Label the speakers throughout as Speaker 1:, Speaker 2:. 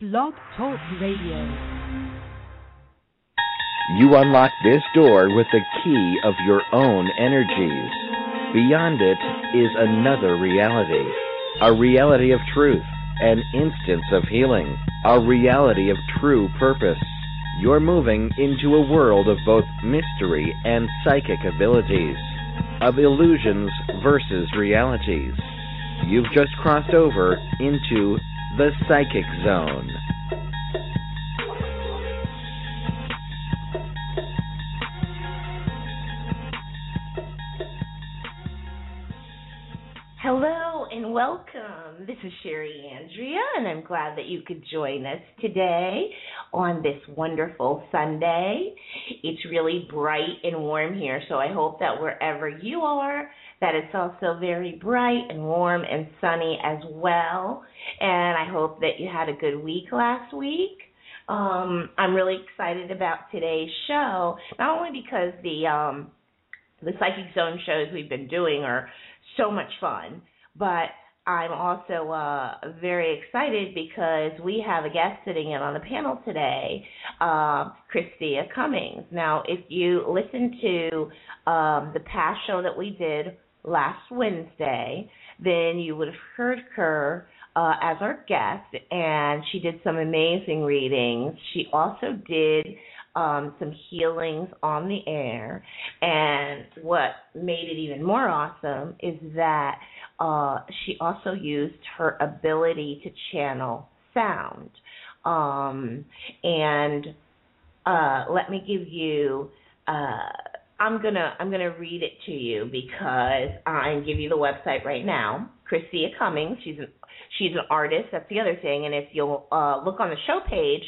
Speaker 1: Blog Talk Radio.
Speaker 2: You unlock this door with the key of your own energies. Beyond it is another reality, a reality of truth, an instance of healing, a reality of true purpose. You're moving into a world of both mystery and psychic abilities, of illusions versus realities. You've just crossed over into the psychic zone.
Speaker 3: Hello and welcome. This is Sherry Andrea, and I'm glad that you could join us today on this wonderful Sunday. It's really bright and warm here, so I hope that wherever you are, that it's also very bright and warm and sunny as well. And I hope that you had a good week last week. Um, I'm really excited about today's show, not only because the um, the Psychic Zone shows we've been doing are so much fun, but I'm also uh, very excited because we have a guest sitting in on the panel today, uh, Christia Cummings. Now, if you listen to um, the past show that we did last Wednesday, then you would have heard her uh, as our guest, and she did some amazing readings. She also did um, some healings on the air, and what made it even more awesome is that uh, she also used her ability to channel sound. Um, and uh, let me give you. Uh, I'm gonna I'm gonna read it to you because I give you the website right now. Christia Cummings, she's an she's an artist. That's the other thing. And if you'll uh, look on the show page,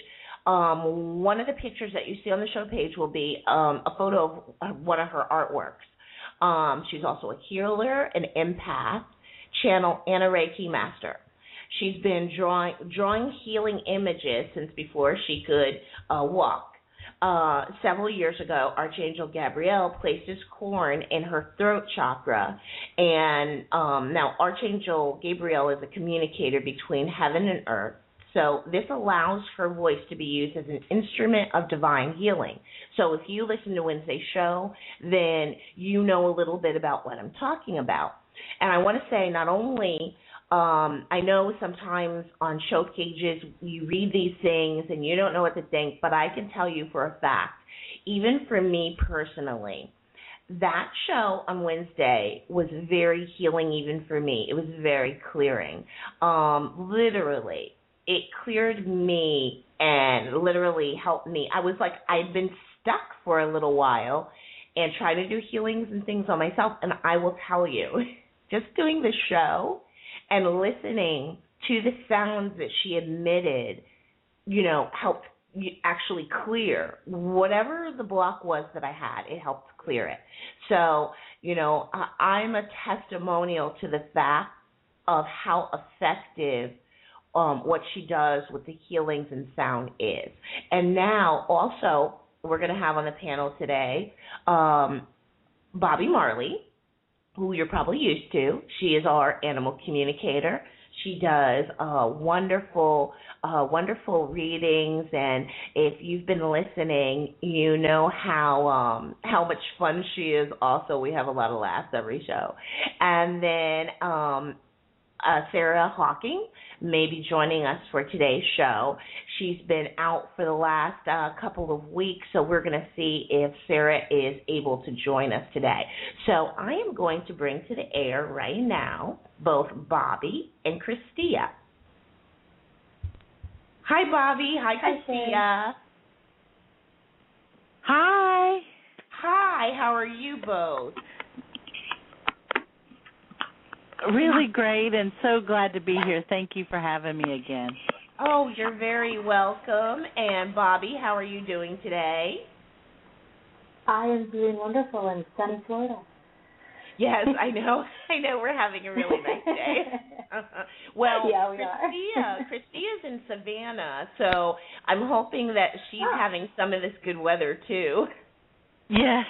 Speaker 3: um, one of the pictures that you see on the show page will be um, a photo of one of her artworks. Um, she's also a healer, an empath, channel, and a Reiki master. She's been drawing drawing healing images since before she could uh, walk uh, several years ago, Archangel Gabriel placed his corn in her throat chakra. And um, now, Archangel Gabriel is a communicator between heaven and earth. So, this allows her voice to be used as an instrument of divine healing. So, if you listen to Wednesday's show, then you know a little bit about what I'm talking about. And I want to say, not only um, I know sometimes on show pages you read these things and you don't know what to think, but I can tell you for a fact, even for me personally, that show on Wednesday was very healing even for me. It was very clearing. Um, literally, it cleared me and literally helped me. I was like I'd been stuck for a little while and trying to do healings and things on myself and I will tell you, just doing the show and listening to the sounds that she emitted, you know, helped actually clear whatever the block was that I had. It helped clear it. So, you know, I'm a testimonial to the fact of how effective um, what she does with the healings and sound is. And now, also, we're going to have on the panel today um, Bobby Marley who you're probably used to. She is our animal communicator. She does uh, wonderful, uh, wonderful readings, and if you've been listening, you know how um, how much fun she is. Also, we have a lot of laughs every show, and then um, uh, Sarah Hawking may be joining us for today's show. She's been out for the last uh, couple of weeks, so we're going to see if Sarah is able to join us today. So I am going to bring to the air right now both Bobby and Christia. Hi, Bobby. Hi, Christia.
Speaker 4: Hi.
Speaker 3: Hi. How are you both?
Speaker 4: Really great and so glad to be here. Thank you for having me again.
Speaker 3: Oh, you're very welcome. And Bobby, how are you doing today?
Speaker 5: I am doing wonderful in sunny Florida.
Speaker 3: Yes, I know. I know we're having a really nice day. well,
Speaker 5: yeah, we
Speaker 3: Christia,
Speaker 5: are.
Speaker 3: Christia's in Savannah, so I'm hoping that she's
Speaker 5: Oh.
Speaker 3: having some of this good weather too.
Speaker 4: Yes.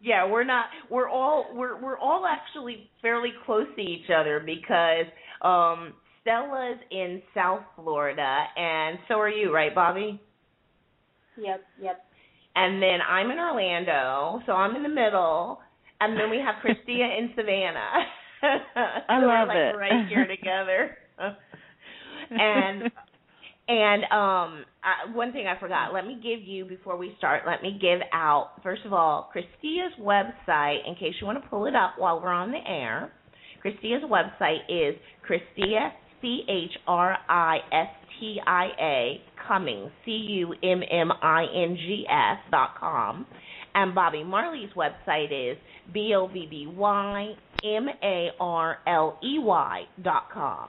Speaker 3: Yeah, we're not. We're all we're we're all actually fairly close to each other because um Stella's in South Florida, and so are you, right, Bobby?
Speaker 5: Yep, yep.
Speaker 3: And then I'm in Orlando, so I'm in the middle, and then we have Christia in Savannah.
Speaker 4: I
Speaker 3: so
Speaker 4: love
Speaker 3: we're like
Speaker 4: it.
Speaker 3: right here together. and and um I, one thing I forgot, let me give you before we start, let me give out first of all Christia's website in case you want to pull it up while we're on the air. Christia's website is Christia C H R I S T I A Cummings C U M M I N G S dot com. And Bobby Marley's website is B O B B Y M A R L E Y dot com.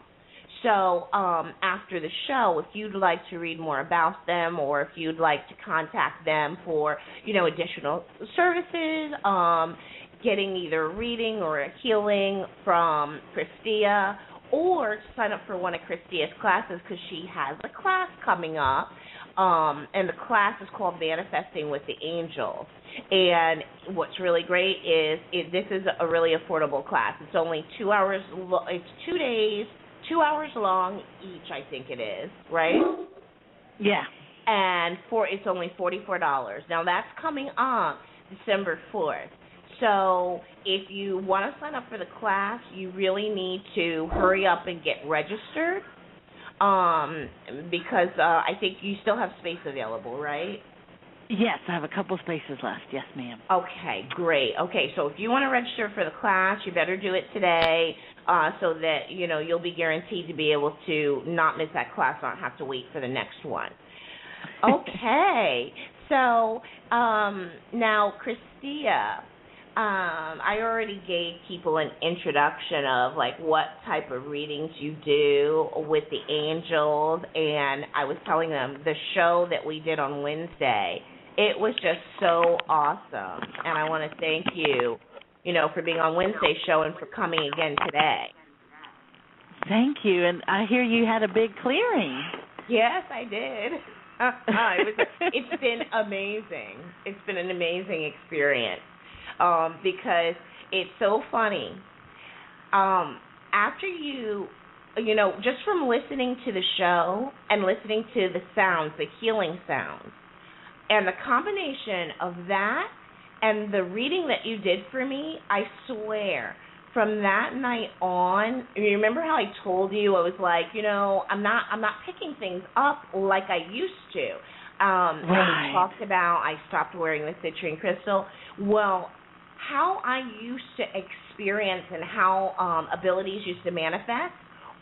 Speaker 3: So um, after the show, if you'd like to read more about them, or if you'd like to contact them for you know additional services, um, getting either a reading or a healing from Christia, or sign up for one of Christia's classes because she has a class coming up, um, and the class is called Manifesting with the Angels. And what's really great is it, this is a really affordable class. It's only two hours. It's two days, two hours long each. I think it is right
Speaker 4: Yeah.
Speaker 3: and for it's only forty four dollars. Now that's coming on December fourth. So if you want to sign up for the class, you really need to hurry up and get registered. Um, because uh, I think you still have space available, right?
Speaker 4: Yes, I have a couple spaces left. Yes, ma'am.
Speaker 3: Okay, great. Okay, so if you want to register for the class, you better do it today, uh, so that you know you'll be guaranteed to be able to not miss that class, not have to wait for the next one. Okay, so um, now Christia, um, I already gave people an introduction of like what type of readings you do with the angels, and I was telling them the show that we did on Wednesday. It was just so awesome, and I want to thank you, you know, for being on Wednesday's show and for coming again today.
Speaker 4: Thank you. And I hear you had a big clearing.
Speaker 3: Yes, I did. it was, it's been amazing. It's been an amazing experience um, because it's so funny. Um, after you, you know, just from listening to the show and listening to the sounds, the healing sounds, and the combination of that and the reading that you did for me, I swear, from that night on, you remember how I told you I was like, you know, I'm not I'm not picking things up like I used to. Um and
Speaker 4: Right.
Speaker 3: we talked about I stopped wearing the citrine crystal. Well, how I used to experience and how um abilities used to manifest,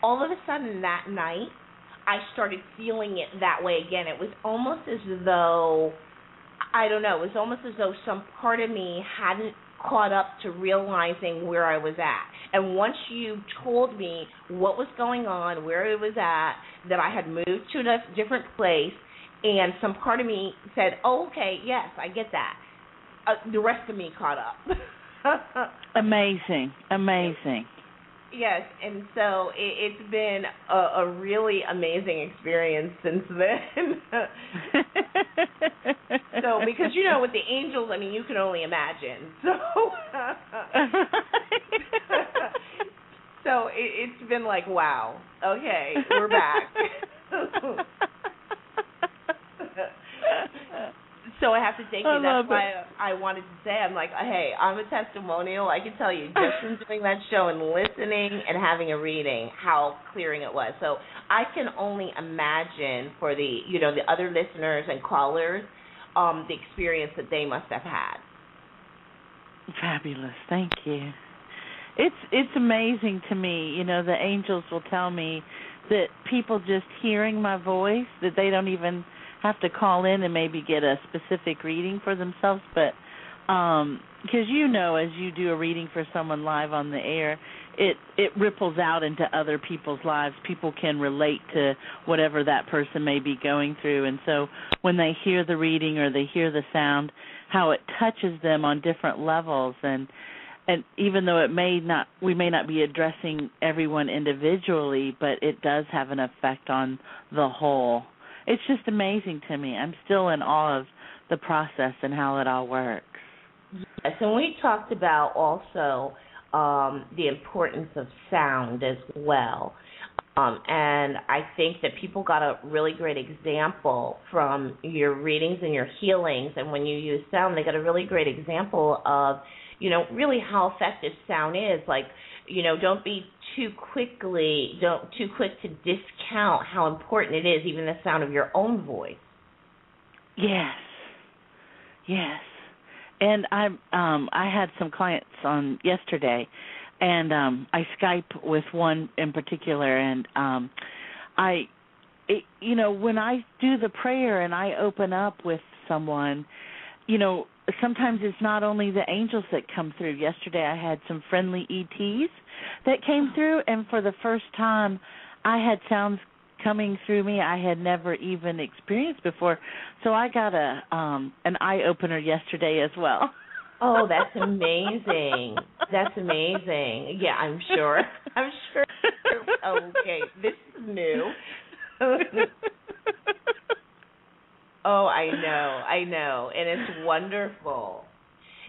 Speaker 3: all of a sudden that night I started feeling it that way again. It was almost as though I don't know, it was almost as though some part of me hadn't caught up to realizing where I was at. And once you told me what was going on, where it was at, that I had moved to a different place, and some part of me said, "Oh, okay, yes, I get that." Uh, the rest of me caught up.
Speaker 4: Amazing. Amazing.
Speaker 3: Yes, and so it, it's been a, a really amazing experience since then. so because you know with the angels, I mean you can only imagine. So so it, it's been like wow. Okay, we're back. So I have to thank you. That's why I wanted to say I'm like, hey, I'm a testimonial. I can tell you just from doing that show and listening and having a reading how clearing it was. So I can only imagine for the you know the other listeners and callers um the experience that they must have had.
Speaker 4: Fabulous. Thank you. It's it's amazing to me, you know, the angels will tell me that people just hearing my voice that they don't even have to call in and maybe get a specific reading for themselves, but um because you know as you do a reading for someone live on the air, it it ripples out into other people's lives. People can relate to whatever that person may be going through. And so when they hear the reading or they hear the sound, how it touches them on different levels. And and even though it may not we may not be addressing everyone individually but it does have an effect on the whole it's just amazing to me i'm still in awe of the process and how it all works
Speaker 3: Yes, and we talked about also um, the importance of sound as well. Um, and I think that people got a really great example from your readings and your healings. And when you use sound, they got a really great example of, you know, really how effective sound is. Like, you know, don't be too quickly, don't too quick to discount how important it is, even the sound of your own voice.
Speaker 4: Yes. Yes. And I um I had some clients on yesterday and um I Skype with one in particular and um I it, you know when I do the prayer and I open up with someone you know sometimes it's not only the angels that come through yesterday I had some friendly ETs that came through and for the first time I had sounds coming through me I had never even experienced before so I got a um an eye opener yesterday as well
Speaker 3: Oh, that's amazing. That's amazing. Yeah, I'm sure. I'm sure. Okay, this is new. oh, I know. I know. And it's wonderful.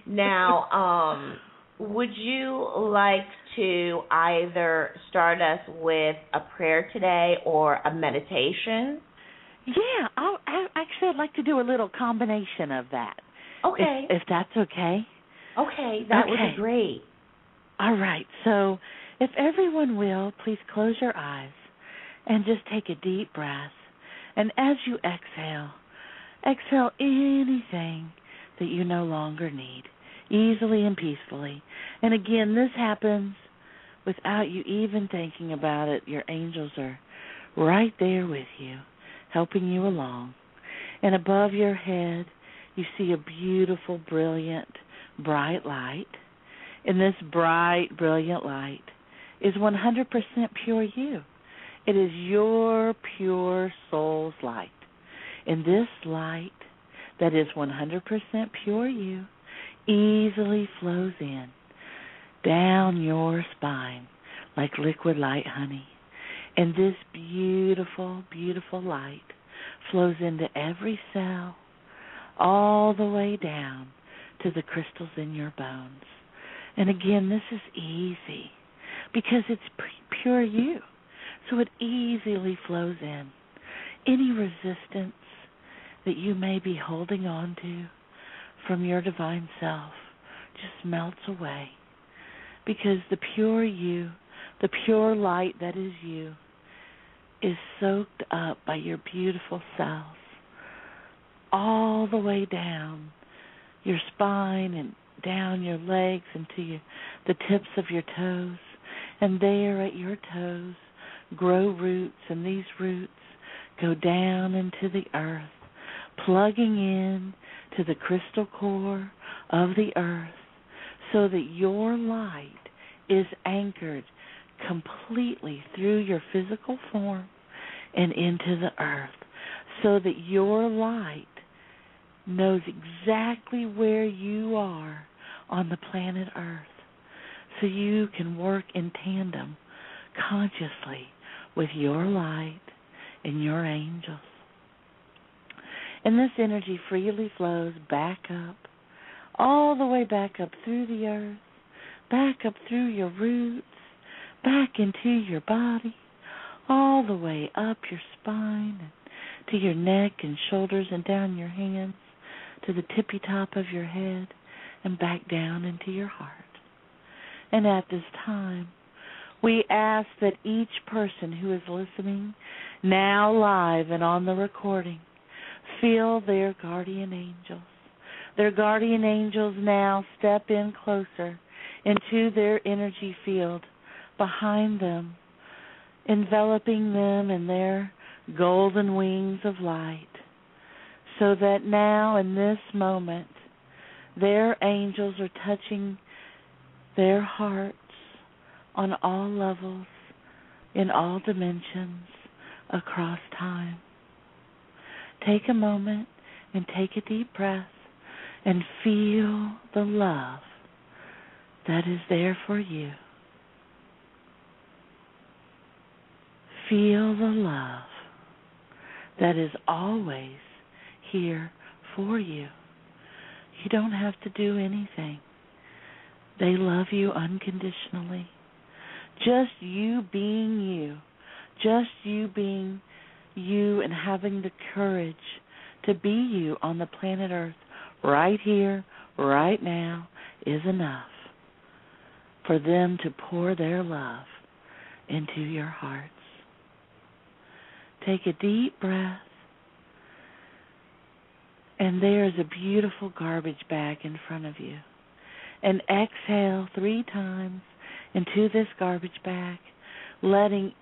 Speaker 3: Now, um would you like to either start us with a prayer today or a meditation?
Speaker 4: Yeah, I'll, I actually I'd like to do a little combination of that.
Speaker 3: Okay.
Speaker 4: If, if that's okay.
Speaker 3: Okay, that
Speaker 4: Okay.
Speaker 3: would be great.
Speaker 4: All right. So, if everyone will, please close your eyes and just take a deep breath. And as you exhale, exhale anything that you no longer need, easily and peacefully. And again, this happens without you even thinking about it. Your angels are right there with you, helping you along. And above your head, you see a beautiful, brilliant, bright light. And this bright, brilliant light is 100% pure you. It is your pure soul's light. And this light that is 100% pure you easily flows in down your spine like liquid light honey. And this beautiful, beautiful light flows into every cell, all the way down to the crystals in your bones. And again, this is easy because it's pure you. So it easily flows in. Any resistance that you may be holding on to from your divine self just melts away because the pure you, the pure light that is you, is soaked up by your beautiful cells all the way down your spine and down your legs into your, the tips of your toes. And there at your toes grow roots, and these roots go down into the earth, plugging in to the crystal core of the earth so that your light is anchored completely through your physical form and into the earth so that your light knows exactly where you are on the planet earth so you can work in tandem consciously with your light and your angels. And this energy freely flows back up, all the way back up through the earth, back up through your roots, back into your body, all the way up your spine, to your neck and shoulders, and down your hands, to the tippy top of your head, and back down into your heart. And at this time, we ask that each person who is listening, now live and on the recording, feel their guardian angels. Their guardian angels now step in closer into their energy field behind them, enveloping them in their golden wings of light, so that now in this moment, their angels are touching their hearts on all levels, in all dimensions, across time. Take a moment and take a deep breath and feel the love that is there for you. Feel the love that is always here for you. You don't have to do anything. They love you unconditionally. Just you being you just you being you and having the courage to be you on the planet Earth right here, right now is enough for them to pour their love into your hearts. Take a deep breath. And there is a beautiful garbage bag in front of you. And exhale three times into this garbage bag, letting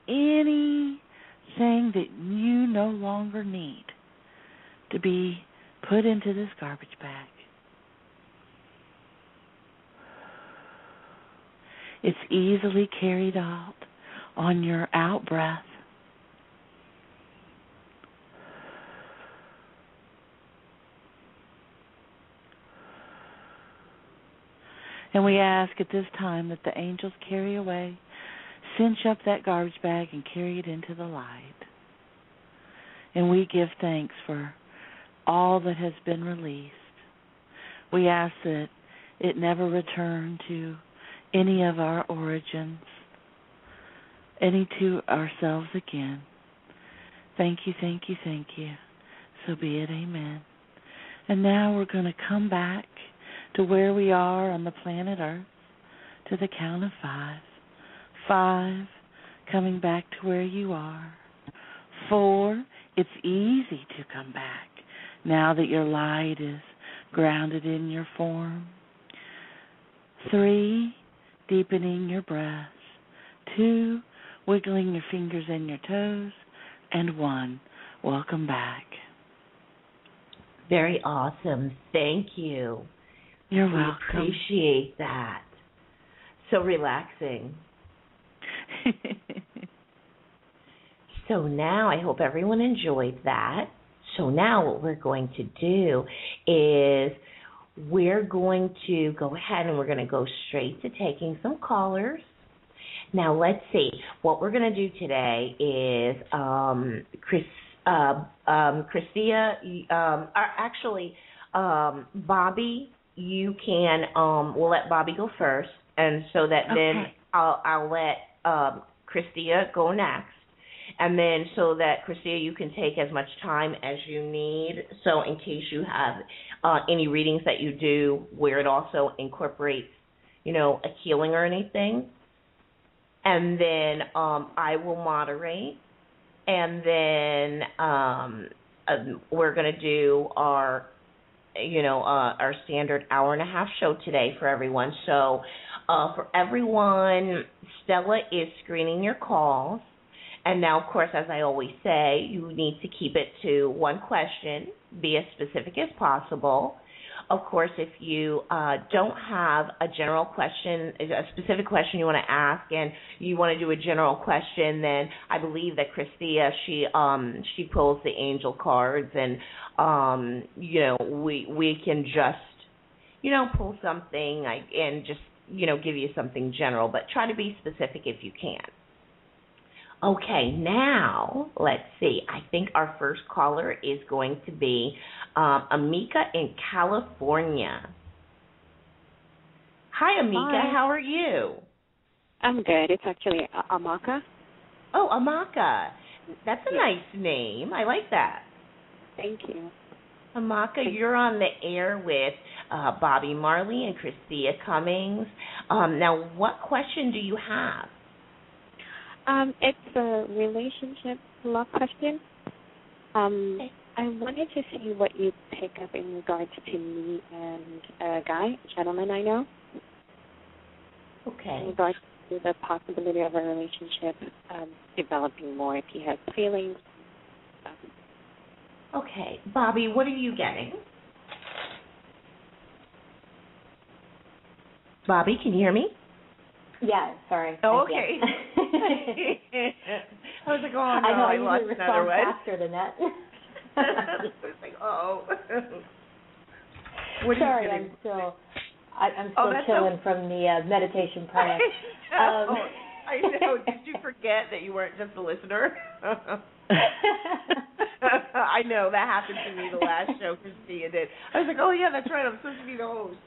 Speaker 4: anything that you no longer need to be put into this garbage bag. It's easily carried out on your out breath. And we ask at this time that the angels carry away, cinch up that garbage bag, and carry it into the light. And we give thanks for all that has been released. We ask that it never return to any of our origins, any to ourselves again. Thank you, thank you, thank you. So be it, amen. And now we're going to come back to where we are on the planet Earth to the count of five. Five, coming back to where you are. Four, it's easy to come back now that your light is grounded in your form. Three, deepening your breath. Two, wiggling your fingers and your toes. And one, welcome back.
Speaker 3: Very awesome. Thank you.
Speaker 4: You're
Speaker 3: we
Speaker 4: welcome.
Speaker 3: appreciate that. So relaxing. so now I hope everyone enjoyed that. So now what we're going to do is we're going to go ahead and we're going to go straight to taking some callers. Now let's see. What we're going to do today is um, Chris, uh, um, Christia, um, or actually um, Bobby. You can. Um, we'll let Bobby go first, and so that then I'll I'll let um, Christia go next. And then so that Christia, you can take as much time as you need. So in case you have uh, any readings that you do where it also incorporates, you know, a healing or anything. And then um, I will moderate. And then um, um, we're going to do our, you know, uh, our standard hour and a half show today for everyone. So uh, for everyone, Stella is screening your calls. And now, of course, as I always say, you need to keep it to one question, be as specific as possible. Of course, if you uh, don't have a general question, a specific question you want to ask, and you want to do a general question, then I believe that Christia she um she pulls the angel cards, and um you know we we can just you know pull something I, and just you know give you something general, but try to be specific if you can. Okay, now let's see. I think our first caller is going to be um, Amika in California. Hi, Amika.
Speaker 6: Hi.
Speaker 3: How are you?
Speaker 6: I'm good. It's actually Amaka.
Speaker 3: Oh, Amaka. That's a
Speaker 6: Yes.
Speaker 3: nice name. I like that.
Speaker 6: Thank you.
Speaker 3: Amaka, you're on the air with uh, Bobby Marley and Christia Cummings. Um, now, what question do you have?
Speaker 6: Um, it's a relationship love question. Um,
Speaker 3: Okay.
Speaker 6: I wanted to see what you pick up in regards to me and a guy, a gentleman I know,
Speaker 3: Okay.
Speaker 6: in regards to the possibility of a relationship um, developing more if he has feelings. Um,
Speaker 3: Okay. Bobby, what are you getting? Bobby, can you hear me?
Speaker 5: Yeah, sorry.
Speaker 3: Oh, okay. I was like, oh no,
Speaker 5: I know
Speaker 3: I,
Speaker 5: I
Speaker 3: lost another one.
Speaker 5: faster than that.
Speaker 3: I was like, oh. what
Speaker 5: sorry, I'm still I, I'm
Speaker 3: Oh,
Speaker 5: still
Speaker 3: that's
Speaker 5: chilling
Speaker 3: okay.
Speaker 5: from the uh, meditation prayer.
Speaker 3: I know.
Speaker 5: Um,
Speaker 3: I know. Did you forget that you weren't just a listener? I know that happened to me the last show Christina did. I was like, oh yeah, that's right. I'm supposed to be the host.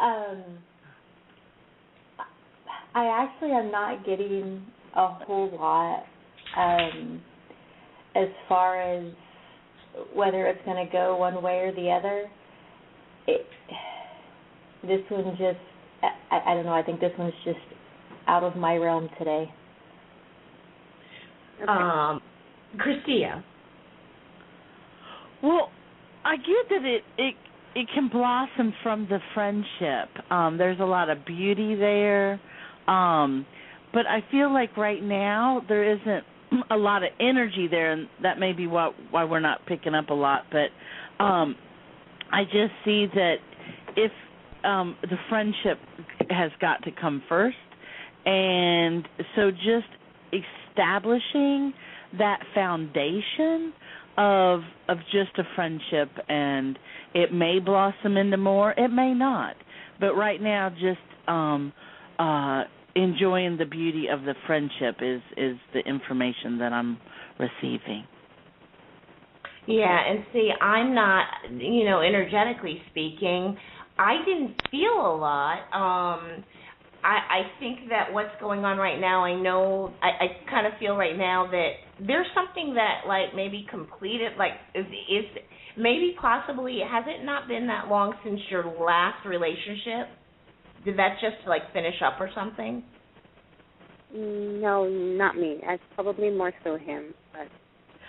Speaker 5: Um, I actually am not getting a whole lot um, as far as whether it's going to go one way or the other. It, this one just, I, I don't know. I think this one's just out of my realm today.
Speaker 6: Okay.
Speaker 3: Um, Christia.
Speaker 4: Well, I get that it it it can blossom from the friendship. Um, there's a lot of beauty there, um, but I feel like right now there isn't a lot of energy there, and that may be why why we're not picking up a lot. But um, I just see that if um, the friendship has got to come first, and so just establishing that foundation of of just a friendship and it may blossom into more it may not but right now just um uh enjoying the beauty of the friendship is is the information that I'm receiving
Speaker 3: Yeah, and see, I'm not, you know, energetically speaking, I didn't feel a lot. Um I I think that what's going on right now, I know I I kind of feel right now that there's something that like maybe completed like is is maybe possibly has it not been that long since your last relationship? Did that just like finish up or something?
Speaker 6: No, not me. It's probably more so him. But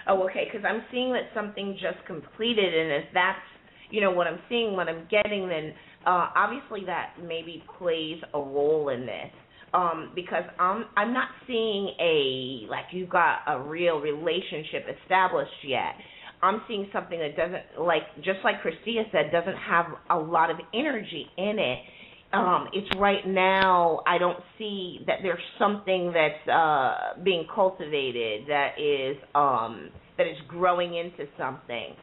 Speaker 3: Oh, okay, because I'm seeing that something just completed, and if that's, you know, what I'm seeing, what I'm getting, then uh, obviously that maybe plays a role in this. Um, because I'm I'm not seeing a like you've got a real relationship established yet. I'm seeing something that doesn't like just like Christia said doesn't have a lot of energy in it. Um, it's right now I don't see that there's something that's uh being cultivated that is um that is growing into something.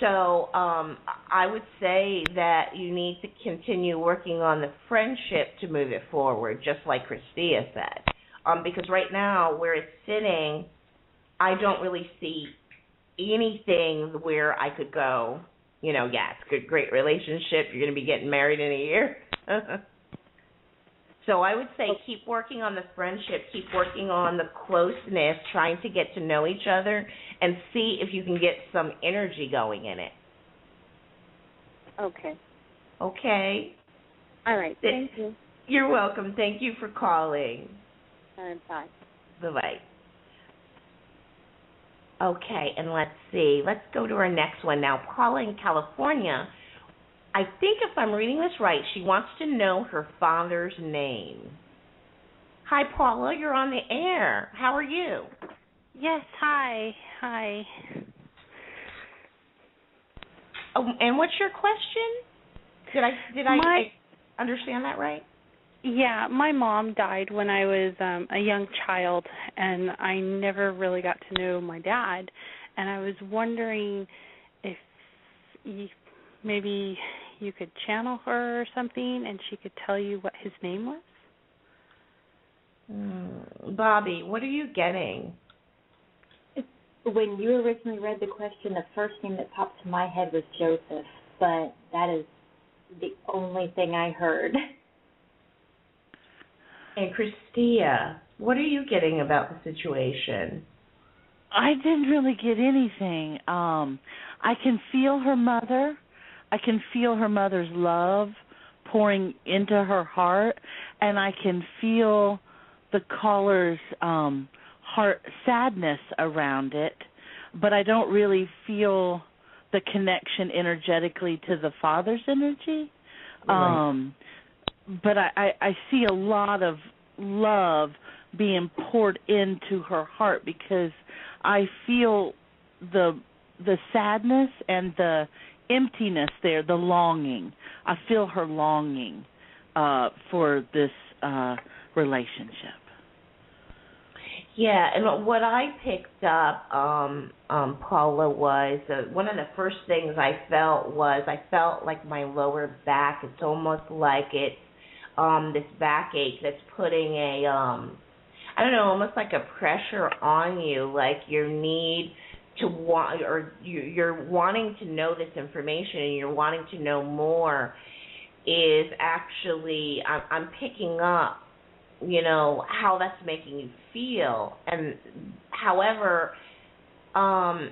Speaker 3: So um, I would say that you need to continue working on the friendship to move it forward, just like Christia said. Um, because right now, where it's sitting, I don't really see anything where I could go. You know, yeah, it's a good, great relationship. You're going to be getting married in a year. so I would say keep working on the friendship, keep working on the closeness, trying to get to know each other, and see if you can get some energy going in it.
Speaker 6: okay.
Speaker 3: Okay?
Speaker 6: All right. Thank you.
Speaker 3: You're welcome. Thank you for calling.
Speaker 6: Bye.
Speaker 3: Bye bye. Okay, and let's see. Let's go to our next one now. Paula in California. I think if I'm reading this right, she wants to know her father's name. Hi, Paula. You're on the air. How are you?
Speaker 7: Yes, hi. Hi.
Speaker 3: Oh, and what's your question? Did I did I,
Speaker 7: My-
Speaker 3: I understand that right?
Speaker 7: Yeah, my mom died when I was um a young child and I never really got to know my dad and I was wondering if you, maybe you could channel her or something and she could tell you what his name was.
Speaker 3: Mm, Bobby, what are you getting?
Speaker 5: When you originally read the question, the first name that popped to my head was Joseph, but that is the only thing I heard.
Speaker 3: And Christia, what are you getting about the situation?
Speaker 4: I didn't really get anything. Um I can feel her mother. I can feel her mother's love pouring into her heart and I can feel the caller's um heart sadness around it, but I don't really feel the connection energetically to the father's energy.
Speaker 3: Right.
Speaker 4: Um but I, I, I see a lot of love being poured into her heart because I feel the the sadness and the emptiness there, the longing. I feel her longing uh for this uh relationship.
Speaker 3: Yeah, and what I picked up, um, um, Paula, was uh, one of the first things I felt was I felt like my lower back. It's almost like it's um, this backache that's putting a, um, I don't know, almost like a pressure on you, like your need to want, or you, you're wanting to know this information and you're wanting to know more. Is actually, I'm, I'm picking up you know, how that's making you feel. And however, um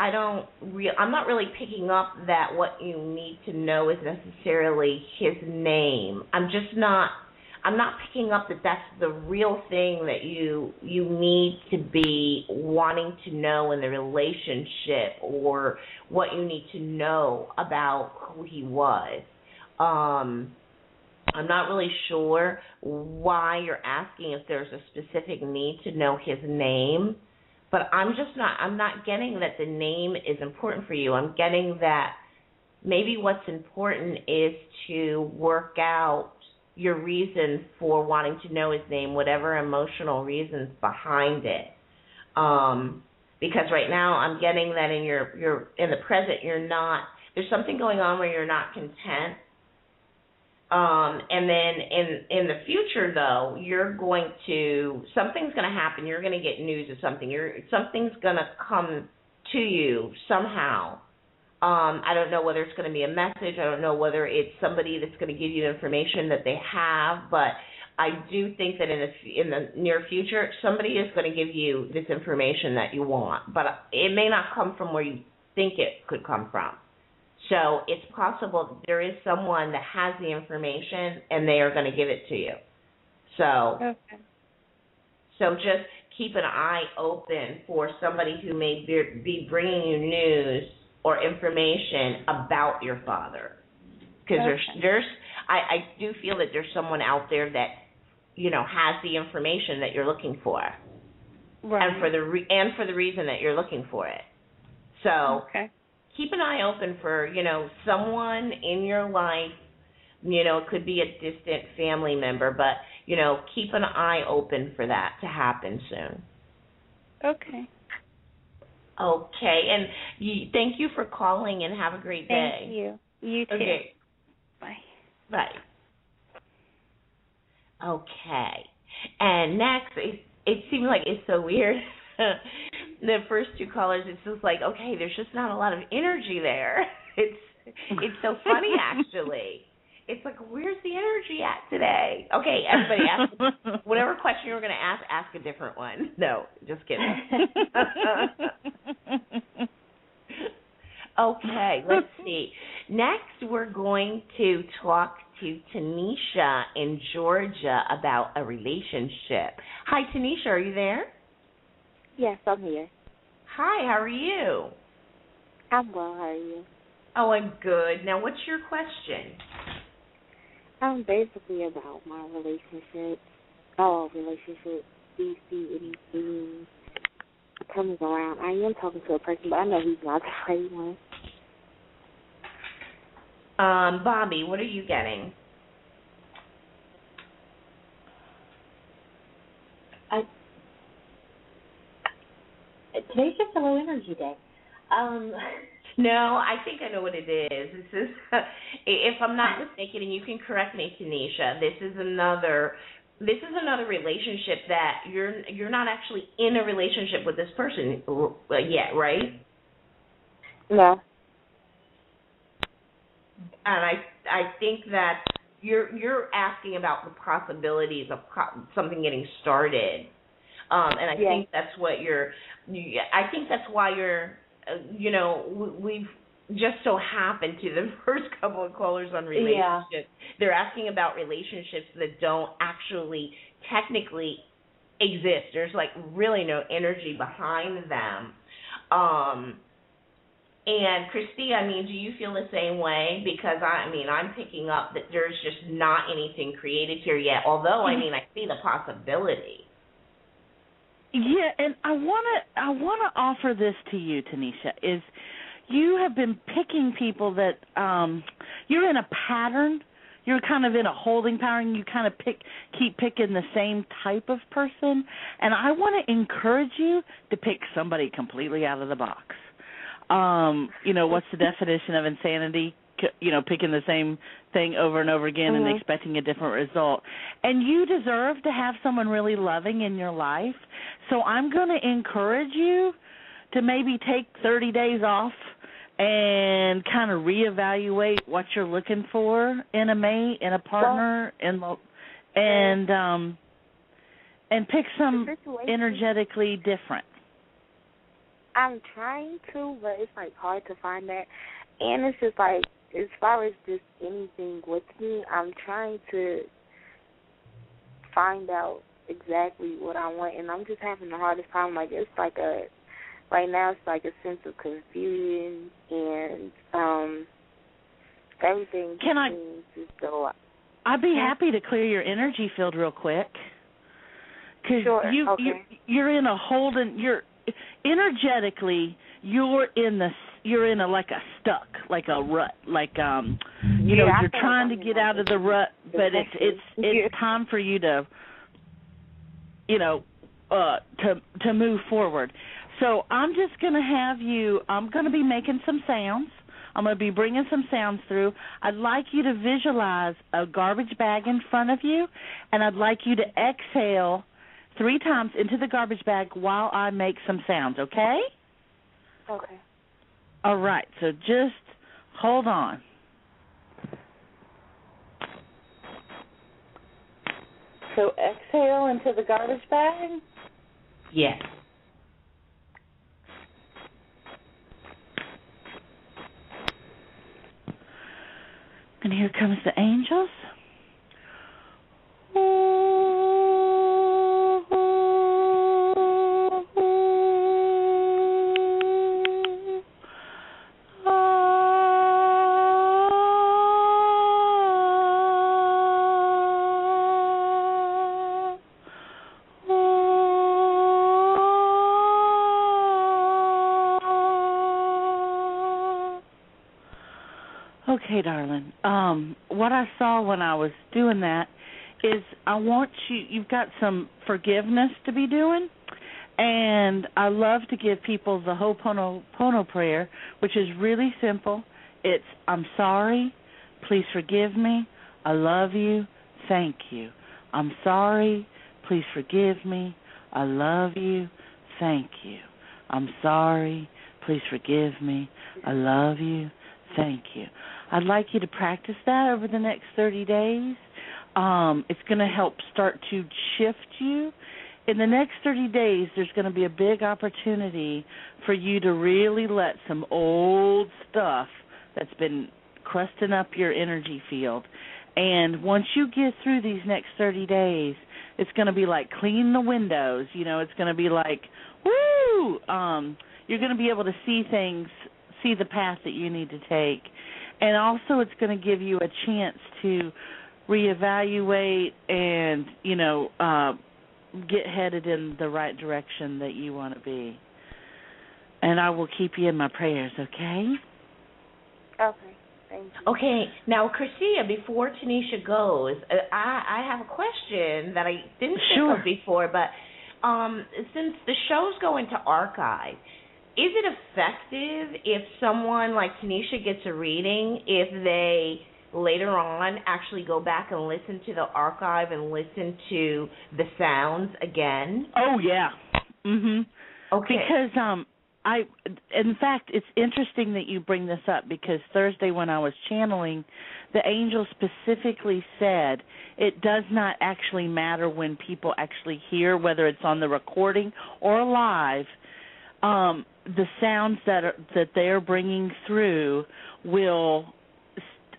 Speaker 3: I don't re- I'm not really picking up that what you need to know is necessarily his name. I'm just not I'm not picking up that that's the real thing that you you need to be wanting to know in the relationship or what you need to know about who he was. Um I'm not really sure why you're asking if there's a specific need to know his name, but I'm just not I'm not getting that the name is important for you. I'm getting that maybe what's important is to work out your reason for wanting to know his name, whatever emotional reasons behind it. Um, because right now I'm getting that in your your in the present you're not there's something going on where you're not content. Um, and then in in the future though, you're going to something's going to happen. You're going to get news of something. You're something's going to come to you somehow um, I don't know whether it's going to be a message. I don't know whether it's somebody that's going to give you information that they have, but I do think that in the in the near future, somebody is going to give you this information that you want, but it may not come from where you think it could come from. So it's possible that there is someone that has the information and they are going to give it to you. So,
Speaker 7: Okay.
Speaker 3: so just keep an eye open for somebody who may be, be bringing you news or information about your father. Because there's there's I I do feel that there's someone out there that you know has the information that you're looking for,
Speaker 7: Right.
Speaker 3: and for the re- and for the reason that you're looking for it. So
Speaker 7: okay.
Speaker 3: keep an eye open for you know someone in your life. You know, it could be a distant family member, but you know, keep an eye open for that to happen soon.
Speaker 7: Okay.
Speaker 3: Okay, and you, thank you for calling and have a great day.
Speaker 7: Thank you. You too.
Speaker 3: Okay,
Speaker 7: Bye.
Speaker 3: bye. Okay, and next, it, it seems like it's so weird. the first two callers, it's just like, okay, there's just not a lot of energy there. It's it's so funny actually. It's like, where's the energy at today? Okay, everybody ask whatever question you were going to ask, ask a different one. No, just kidding. okay, let's see. Next, we're going to talk to Tanisha in Georgia about a relationship. Hi, Tanisha, are you there?
Speaker 6: Yes, I'm here.
Speaker 3: Hi, how are you?
Speaker 6: I'm well. How are you?
Speaker 3: Oh, I'm good. Now, what's your question?
Speaker 6: Um, basically about my relationship. Oh, relationship. Do you see anything coming around? I am talking to a person, but I know he's not the right one.
Speaker 3: Um, Bobby, what are you getting?
Speaker 5: I Today's just a low energy day. Um,
Speaker 3: No, I think I know what it is. This is, if I'm not mistaken, and you can correct me, Tanisha. This is another, this is another relationship that you're you're not actually in a relationship with this person yet, right?
Speaker 6: No.
Speaker 3: And I I think that you're you're asking about the possibilities of something getting started, um, and I think that's what you're. You, I think that's why you're. You know, we've just so happened to the first couple of callers on relationships. They're asking about relationships that don't actually technically exist. There's like really no energy behind them. Um, and Christy, I mean, do you feel the same way? Because I, I mean, I'm picking up that there's just not anything created here yet. Although, I mean, I see the possibility.
Speaker 4: Yeah, and I want to I want to offer this to you, Tanisha. Is you have been picking people that um you're in a pattern. You're kind of in a holding pattern. You kind of pick keep picking the same type of person, and I want to encourage you to pick somebody completely out of the box. Um, you know, what's the definition of insanity? You know, picking the same thing over and over again
Speaker 6: Mhm.
Speaker 4: and expecting a different result. And you deserve to have someone really loving in your life. So I'm going to encourage you to maybe take 30 days off and kind of reevaluate what you're looking for in a mate, in a partner, in the and um and pick some energetically different.
Speaker 6: I'm trying to, but it's like hard to find that. And it's just like as far as just anything with me, I'm trying to find out exactly what I want and I'm just having the hardest time. Like it's like a right now it's like a sense of confusion and um everything
Speaker 4: Can I-
Speaker 6: as though
Speaker 4: I'd be happy to clear your energy field real quick. Cuz
Speaker 6: Sure,
Speaker 4: you
Speaker 6: okay.
Speaker 4: you're, you're in a holding you're energetically you're in the you're in a like a stuck, like a rut, like um you know,
Speaker 6: I
Speaker 4: you're trying to get
Speaker 6: like
Speaker 4: out of the rut, but it's it's it's time for you to you know, uh to to move forward. So I'm just going to have you I'm going to be making some sounds. I'm going to be bringing some sounds through. I'd like you to visualize a garbage bag in front of you and I'd like you to exhale 3 times into the garbage bag while I make some sounds, okay?
Speaker 6: Okay.
Speaker 4: All right. So just hold on. So exhale into the garbage bag.
Speaker 3: Yes.
Speaker 4: And here comes the angels. Okay, darling. Um, what I saw when I was doing that is I want you you've got some forgiveness to be doing and I love to give people the Ho'oponopono prayer, which is really simple. It's I'm sorry, please forgive me, I love you, thank you. I'm sorry, please forgive me, I love you, thank you. I'm sorry, please forgive me, I love you, thank you. I'd like you to practice that over the next 30 days. Um, it's going to help start to shift you. In the next 30 days, there's going to be a big opportunity for you to really let some old stuff that's been crusting up your energy field. And once you get through these next 30 days, it's going to be like clean the windows. You know, it's going to be like, woo! Um, you're going to be able to see things, see the path that you need to take and also it's going to give you a chance to reevaluate and you know uh get headed in the right direction that you want to be and i will keep you in my prayers okay
Speaker 6: Okay. Thank you.
Speaker 3: Okay, now, Christia, before Tanisha goes, uh, I, I have a question that I didn't think
Speaker 4: Sure.
Speaker 3: of before, but um, since the shows go into archive, is it effective if someone like Tanisha gets a reading if they later on actually go back and listen to the archive and listen to the sounds again?
Speaker 4: oh yeah mhm
Speaker 3: Okay.
Speaker 4: because um i in fact it's interesting that you bring this up because thursday when i was channeling the angel specifically said it does not actually matter when people actually hear whether it's on the recording or live um the sounds that are that they're bringing through will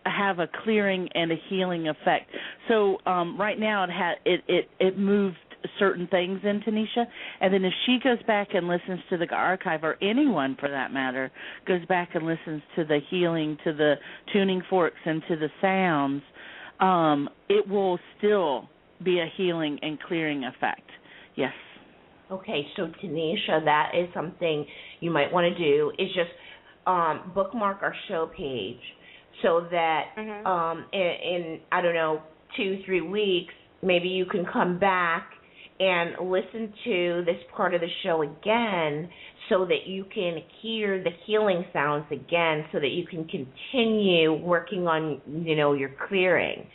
Speaker 4: have a clearing and a healing effect. So um right now it had it it it moved certain things in Tanisha and then if she goes back and listens to the archive or anyone for that matter goes back and listens to the healing to the tuning forks and to the sounds um it will still be a healing and clearing effect. Yes.
Speaker 3: Okay, so Tanisha, that is something you might want to do is just um, bookmark our show page so that
Speaker 6: Mhm.
Speaker 3: um, in, in I don't know two three weeks maybe you can come back and listen to this part of the show again so that you can hear the healing sounds again so that you can continue working on you know your clearing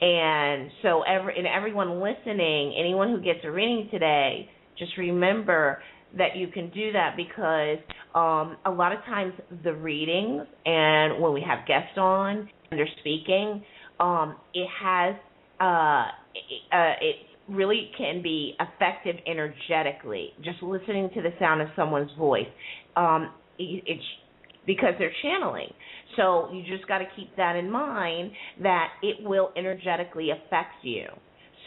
Speaker 3: and so every and everyone listening anyone who gets a reading today just remember that you can do that because um, a lot of times the readings and when we have guests on and they're speaking, um, it has uh, uh, it really can be effective energetically. Just listening to the sound of someone's voice, um, it, it's because they're channeling. So you just got to keep that in mind that it will energetically affect you.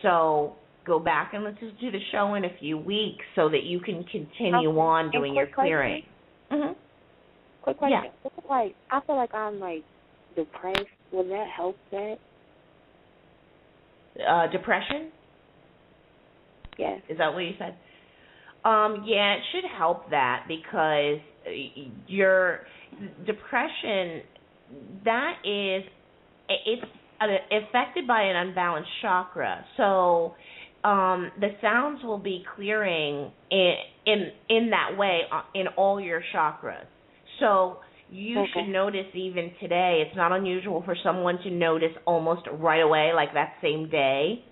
Speaker 3: So go back and listen to the show in a few weeks so that you can continue
Speaker 6: Okay.
Speaker 3: on doing your clearing. hmm
Speaker 6: Quick question.
Speaker 3: Yeah.
Speaker 6: Like I feel like I'm like depressed. Will that help that?
Speaker 3: Uh, depression.
Speaker 6: Yes.
Speaker 3: Is that what you said? Um, yeah, it should help that because uh, your depression that is it's uh, affected by an unbalanced chakra. So um, the sounds will be clearing in in in that way uh, in all your chakras. So you
Speaker 6: Okay.
Speaker 3: should notice even today. It's not unusual for someone to notice almost right away, like that same day,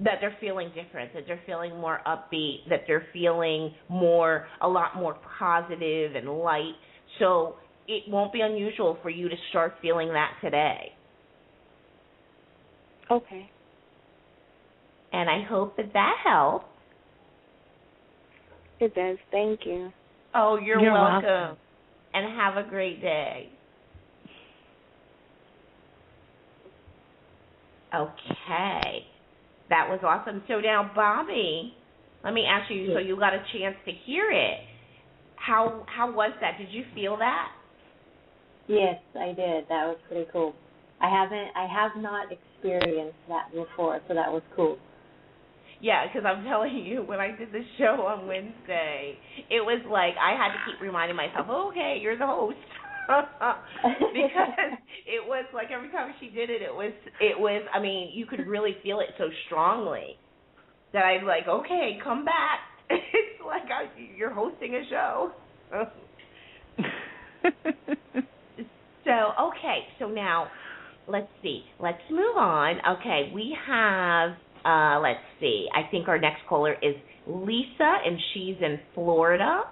Speaker 3: that they're feeling different, that they're feeling more upbeat, that they're feeling more a lot more positive and light. So it won't be unusual for you to start feeling that today.
Speaker 6: Okay.
Speaker 3: And I hope that that helps.
Speaker 6: It does. Thank you.
Speaker 3: Oh, you're,
Speaker 4: You're
Speaker 3: welcome.
Speaker 4: welcome.
Speaker 3: And have a great day. Okay. That was awesome. So now, Bobby, let me ask you. So you got a chance to hear it. How how was that? Did you feel that?
Speaker 5: Yes, I did. That was pretty cool. I haven't, I have not experienced that before, so that was cool.
Speaker 3: Yeah, because I'm telling you, when I did the show on Wednesday, it was like I had to keep reminding myself, okay, you're the host. because it was like every time she did it, it was it was. I mean, you could really feel it so strongly that I'm like, okay, come back. It's like I, you're hosting a show. So okay, so now let's see. Let's move on. Okay, we have uh let's see. I think our next caller is Lisa and she's in Florida.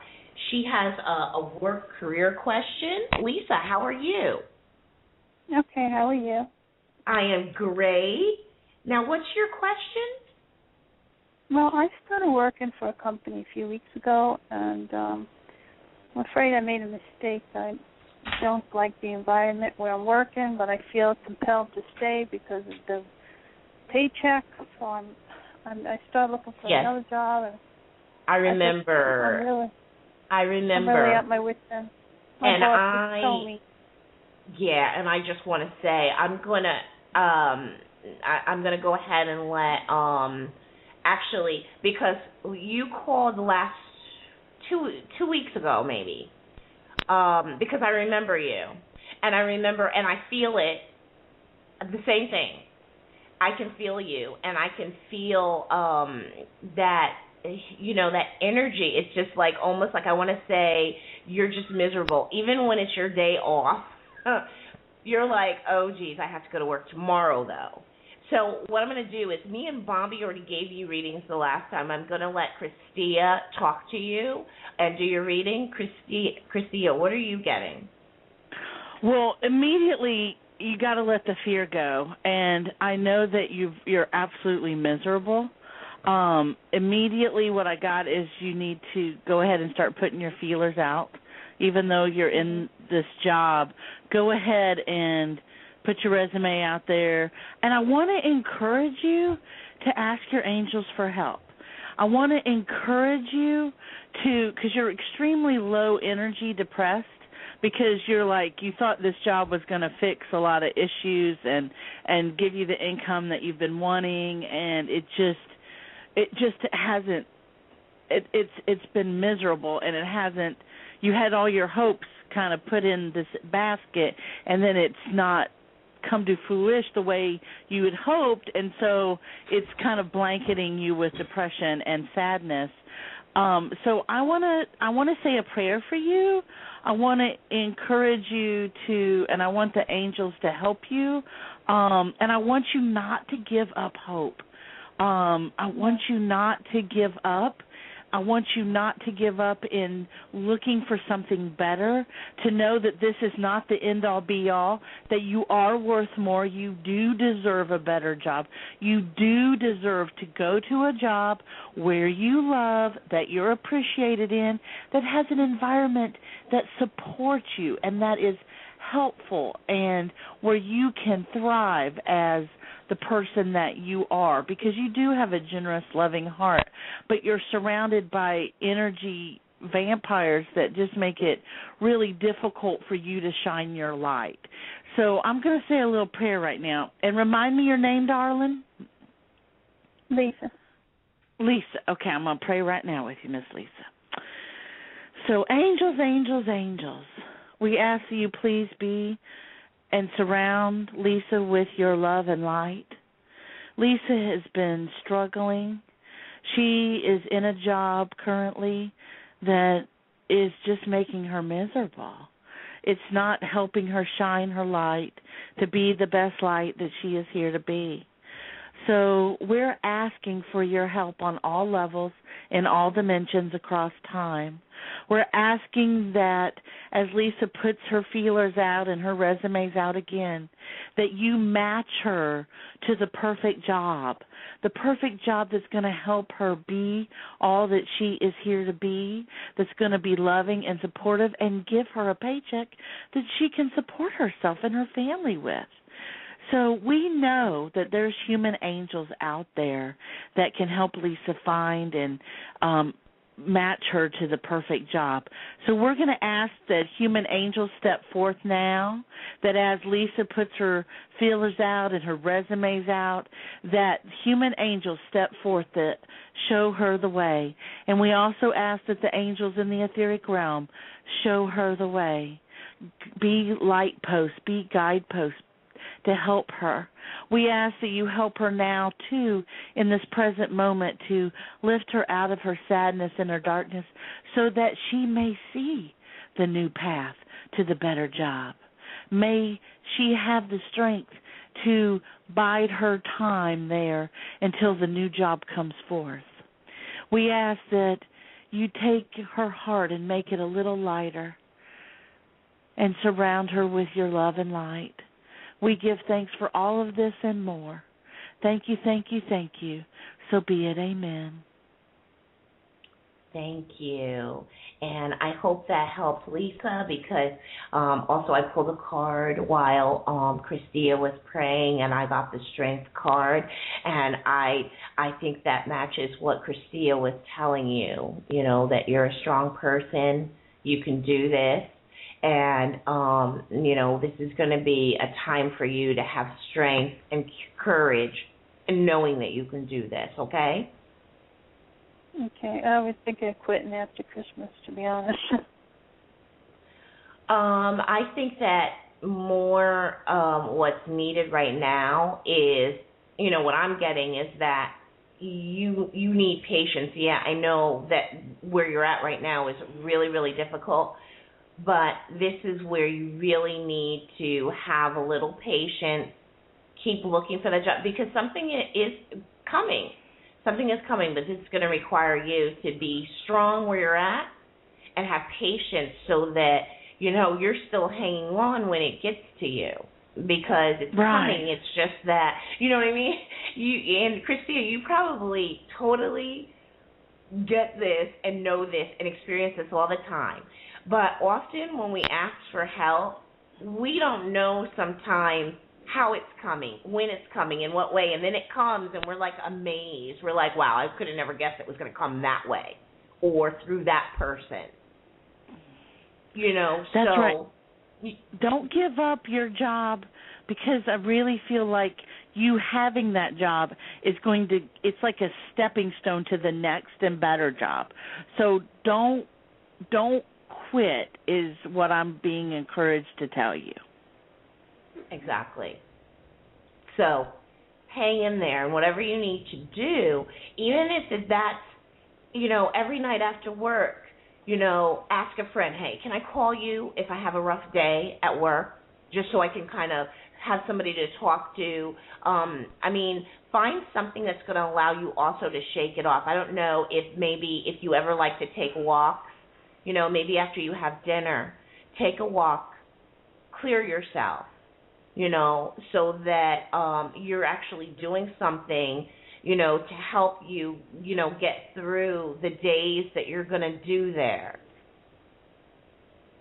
Speaker 3: She has a, a work career question. Lisa, how are you?
Speaker 8: Okay, how are you?
Speaker 3: I am great. Now, what's your question?
Speaker 8: Well, I started working for a company a few weeks ago, and um, I'm afraid I made a mistake. I don't like the environment where I'm working, but I feel compelled to stay because of the paycheck. So I'm, I'm I started looking for
Speaker 3: Yes.
Speaker 8: another job, and
Speaker 3: I
Speaker 8: I just- I'm
Speaker 3: remember.
Speaker 8: really,
Speaker 3: I
Speaker 8: I'm
Speaker 3: remember.
Speaker 8: really at my wits end. My
Speaker 3: And
Speaker 8: boss
Speaker 3: I-
Speaker 8: told me
Speaker 3: Yeah, and I just want to say I'm gonna um I, I'm gonna go ahead and let um actually because you called last two two weeks ago maybe um because I remember you and I remember and I feel it the same thing I can feel you and I can feel um that you know that energy. It's just like almost like I want to say you're just miserable. Even when it's your day off you're like oh geez I have to go to work tomorrow though. So what I'm going to do is me and Bobby already gave you readings the last time. I'm going to let Christia talk to you and do your reading. Christia Christia what are you getting?
Speaker 4: Well, immediately you got to let the fear go, and I know that you you're absolutely miserable. Um, immediately, what I got is you need to go ahead and start putting your feelers out, even though you're in this job. Go ahead and put your resume out there, and I want to encourage you to ask your angels for help. I want to encourage you to, because you're extremely low energy, depressed because you're like you thought this job was going to fix a lot of issues and and give you the income that you've been wanting and it just it just hasn't it it's it's been miserable and it hasn't you had all your hopes kind of put in this basket and then it's not come to fruition the way you had hoped and so it's kind of blanketing you with depression and sadness um so i want to i want to say a prayer for you I want to encourage you to, and I want the angels to help you, um, and I want you not to give up hope. Um, I want you not to give up. I want you not to give up in looking for something better, to know that this is not the end all be all, that you are worth more. You do deserve a better job. You do deserve to go to a job where you love, that you're appreciated in, that has an environment that supports you and that is helpful and where you can thrive as the person that you are because you do have a generous loving heart but you're surrounded by energy vampires that just make it really difficult for you to shine your light. So i'm going to say a little prayer right now and remind me your name darling.
Speaker 8: Lisa.
Speaker 4: lisa. Okay i'm going to pray right now with you miss lisa. So angels angels angels we ask that you please be and surround Lisa with your love and light. Lisa has been struggling. She is in a job currently that is just making her miserable. It's not helping her shine her light to be the best light that she is here to be. So we're asking for your help on all levels in all dimensions across time. We're asking that as Lisa puts her feelers out and her resumes out again, that you match her to the perfect job, the perfect job that's going to help her be all that she is here to be, that's going to be loving and supportive and give her a paycheck that she can support herself and her family with. So we know that there's human angels out there that can help Lisa find and um match her to the perfect job. So we're going to ask that human angels step forth now, that as Lisa puts her feelers out and her resumes out, that human angels step forth that show her the way. And we also ask that the angels in the etheric realm show her the way. Be light posts, be guideposts, to help her. We ask that you help her now, too, in this present moment to lift her out of her sadness and her darkness so that she may see the new path to the better job. May she have the strength to bide her time there until the new job comes forth. We ask that you take her heart and make it a little lighter and surround her with your love and light. We give thanks for all of this and more. Thank you, thank you, thank you. So be it. Amen.
Speaker 3: Thank you. And I hope that helped Lisa because um, also I pulled a card while um, Christia was praying and I got the strength card and I I think that matches what Christia was telling you, you know, that you're a strong person, you can do this and um, you know this is going to be a time for you to have strength and courage and knowing that you can do this okay
Speaker 8: Okay, I was thinking of quitting after Christmas, to be honest.
Speaker 3: um, I think that more um, what's needed right now is, you know, what I'm getting is that you you need patience. Yeah, I know that where you're at right now is really really difficult, but this is where you really need to have a little patience. Keep looking for the job because something is coming. Something is coming but this is going to require you to be strong where you're at and have patience so that you know you're still hanging on when it gets to you because it's
Speaker 4: right.
Speaker 3: coming. It's just that you know what i mean? You and Christia you probably totally get this and know this and experience this all the time but often when we ask for help, we don't know sometimes how it's coming, when it's coming, in what way, and then it comes and we're like amazed. We're like, wow, I could have never guessed it was going to come that way or through that person. You know,
Speaker 4: That's
Speaker 3: so
Speaker 4: right. Don't give up your job because I really feel like you having that job is going to it's like a stepping stone to the next and better job. So don't don't quit is what I'm being encouraged to tell you.
Speaker 3: Exactly. So hang in there and whatever you need to do, even if that's, you know, every night after work, you know, ask a friend, hey, can I call you if I have a rough day at work? Just so I can kind of have somebody to talk to. Um, I mean, find something that's going to allow you also to shake it off. I don't know if maybe if you ever like to take walks, you know, maybe after you have dinner, take a walk, clear yourself, you know, so that um you're actually doing something, you know, to help you, you know, get through the days that you're going to do there.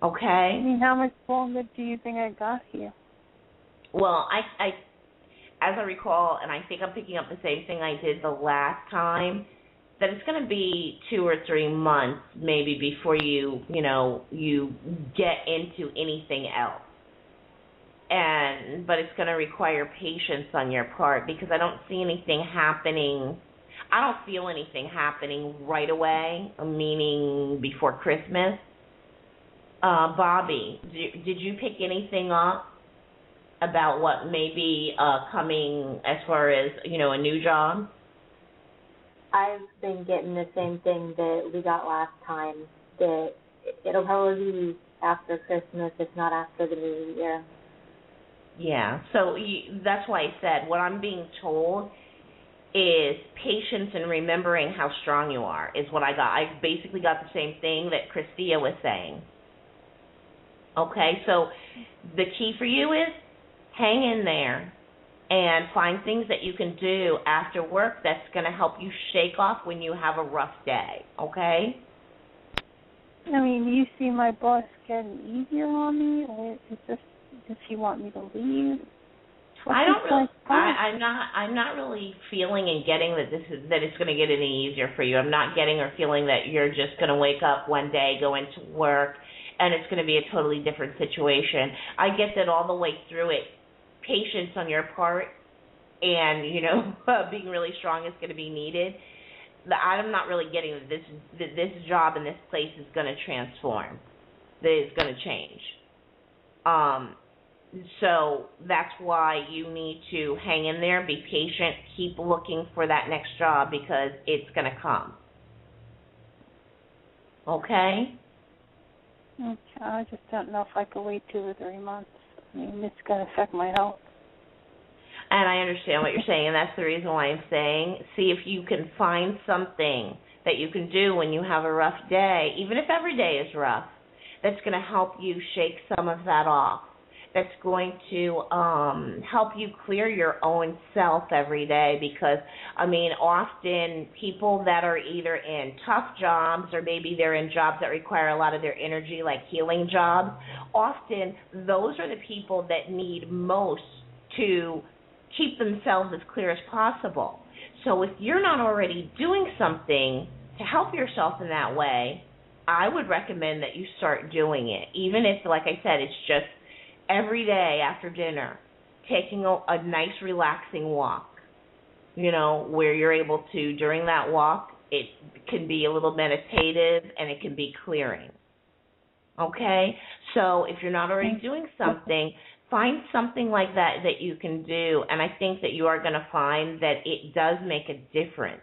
Speaker 3: Okay?
Speaker 8: I mean, how much longer do you think I got here?
Speaker 3: Well, I, I, as I recall, and I think I'm picking up the same thing I did the last time, that it's going to be two or three months maybe before you, you know, you get into anything else. And but it's going to require patience on your part because I don't see anything happening. I don't feel anything happening right away, meaning before Christmas. Uh, Bobby, did, did you pick anything up about what may be uh, coming as far as you know a new job?
Speaker 5: I've been getting the same thing that we got last time. That it'll probably be after Christmas, if not after the New Year.
Speaker 3: Yeah. So you, that's why I said what I'm being told is patience and remembering how strong you are is what I got. I basically got the same thing that Christia was saying. Okay, so the key for you is hang in there and find things that you can do after work that's going to help you shake off when you have a rough day. Okay?
Speaker 8: I mean, do you see my boss getting easier on me, or is this does he want me to leave? What's
Speaker 3: I don't really.
Speaker 8: guy's?
Speaker 3: I, I'm not. I'm not really feeling and getting that this is that it's going to get any easier for you. I'm not getting or feeling that you're just going to wake up one day, go into work, and it's going to be a totally different situation. I get that all the way through it. Patience on your part, and you know, being really strong is going to be needed. The, I'm not really getting that this that this job in this place is going to transform. That it's going to change. Um, so that's why you need to hang in there, be patient, keep looking for that next job because it's going to come. Okay?
Speaker 8: Okay, I just don't know if I could wait two or three months. It's going to affect my health.
Speaker 3: And I understand what you're saying, and that's the reason why I'm saying see if you can find something that you can do when you have a rough day, even if every day is rough, that's going to help you shake some of that off. That's going to um help you clear your own self every day because I mean often people that are either in tough jobs or maybe they're in jobs that require a lot of their energy like healing jobs, often those are the people that need most to keep themselves as clear as possible. So if you're not already doing something to help yourself in that way, I would recommend that you start doing it. Even if, like I said, it's just every day after dinner, taking a, a nice, relaxing walk. You know, where you're able to, during that walk, it can be a little meditative and it can be clearing. Okay? So if you're not already doing something, find something like that that you can do and i think that you are going to find that it does make a difference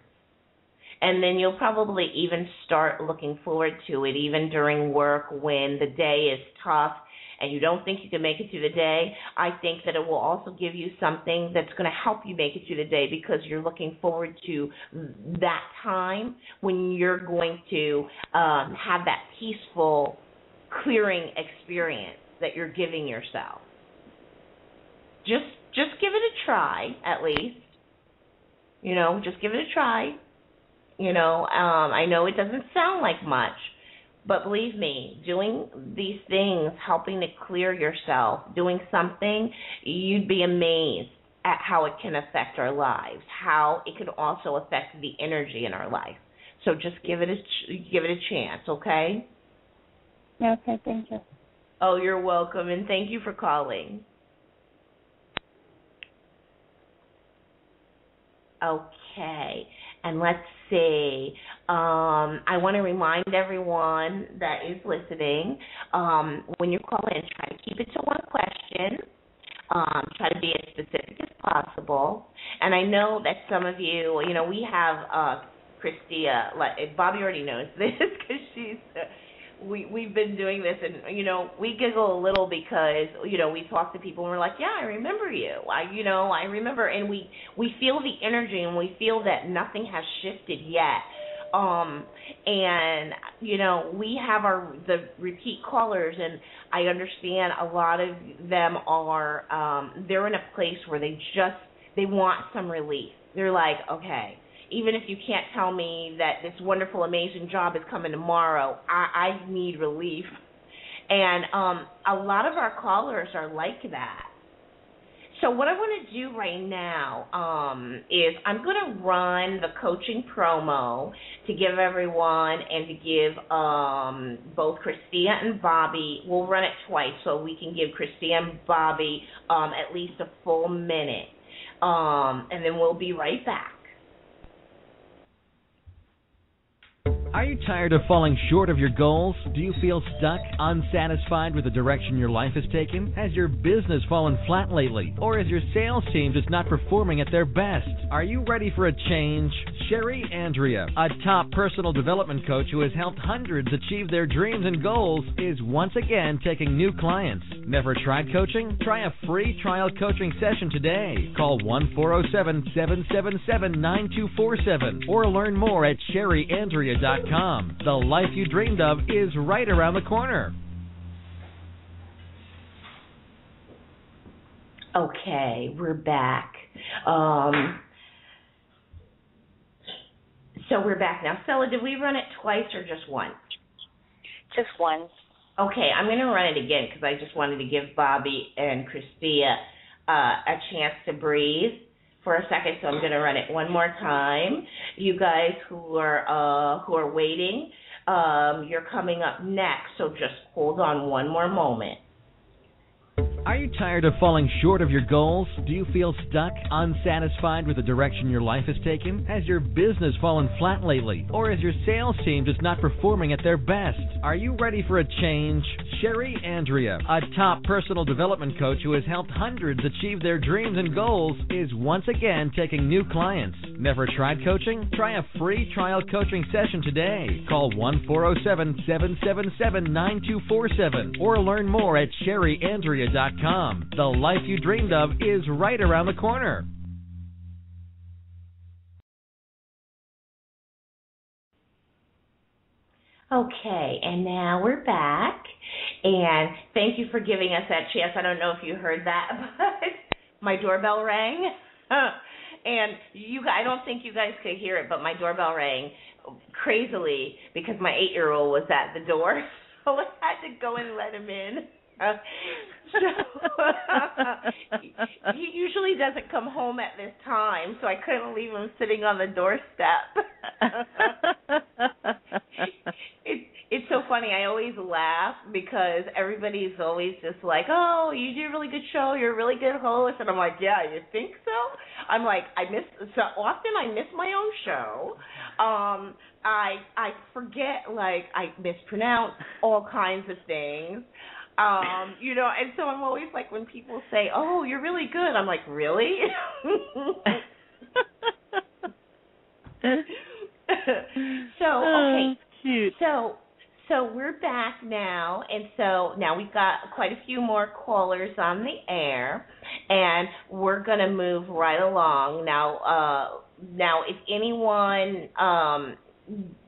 Speaker 3: and then you'll probably even start looking forward to it even during work when the day is tough and you don't think you can make it through the day i think that it will also give you something that's going to help you make it through the day because you're looking forward to that time when you're going to um have that peaceful clearing experience that you're giving yourself just just give it a try at least. You know, just give it a try. You know, um, I know it doesn't sound like much, but believe me, doing these things, helping to clear yourself, doing something, you'd be amazed at how it can affect our lives, how it can also affect the energy in our life. So just give it a ch- give it a chance, okay?
Speaker 8: Okay, thank you.
Speaker 3: Oh, you're welcome, and thank you for calling. Okay, and let's see. Um, I want to remind everyone that is listening um, when you call in, try to keep it to one question. Um, try to be as specific as possible. And I know that some of you, you know, we have uh, Christia. Like Bobby already knows this because she's. Uh, we we've been doing this, and you know, we giggle a little because you know we talk to people and we're like, yeah, I remember you. I you know I remember, and we we feel the energy and we feel that nothing has shifted yet. Um, and you know we have our the repeat callers, and I understand a lot of them are um, they're in a place where they just they want some relief. They're like, okay even if you can't tell me that this wonderful, amazing job is coming tomorrow, I, I need relief. And um, a lot of our callers are like that. So what I want to do right now um, is I'm going to run the coaching promo to give everyone and to give um, both Christia and Bobby. We'll run it twice so we can give Christia and Bobby um, at least a full minute, um, and then we'll be right back.
Speaker 9: Are you tired of falling short of your goals? Do you feel stuck, unsatisfied with the direction your life has taken? Has your business fallen flat lately? Or is your sales team just not performing at their best? Are you ready for a change? Sherry Andrea, a top personal development coach who has helped hundreds achieve their dreams and goals, is once again taking new clients. Never tried coaching? Try a free trial coaching session today. Call 1 407 777 9247 or learn more at sherryandrea.com. The life you dreamed of is right around the corner.
Speaker 3: Okay, we're back. Um, so we're back now. Stella, did we run it twice or just once?
Speaker 5: Just once.
Speaker 3: Okay, I'm going to run it again because I just wanted to give Bobby and Christia uh, a chance to breathe for a second, so I'm going to run it one more time. You guys who are uh, who are waiting, um, you're coming up next, so just hold on one more moment.
Speaker 9: Are you tired of falling short of your goals? Do you feel stuck, unsatisfied with the direction your life has taken? Has your business fallen flat lately? Or is your sales team just not performing at their best? Are you ready for a change? Sherry Andrea, a top personal development coach who has helped hundreds achieve their dreams and goals, is once again taking new clients. Never tried coaching? Try a free trial coaching session today. Call 1 407 777 9247 or learn more at sherryandrea.com. The life you dreamed of is right around the corner.
Speaker 3: Okay, and now we're back. And thank you for giving us that chance. I don't know if you heard that, but my doorbell rang. and you I don't think you guys could hear it, but my doorbell rang crazily because my 8-year-old was at the door. So I had to go and let him in. So he usually doesn't come home at this time, so I couldn't leave him sitting on the doorstep. it, it's so funny. I always laugh because everybody's always just like, "Oh, you do a really good show. You're a really good host," and I'm like, "Yeah, you think so?" I'm like, I miss so often. I miss my own show. Um, I I forget like I mispronounce all kinds of things um, you know, and so I'm always like when people say, "Oh, you're really good," I'm like, "Really?" so okay,
Speaker 4: oh, cute.
Speaker 3: So so we're back now, and so now we've got quite a few more callers on the air, and we're gonna move right along now. Uh, now, if anyone, um,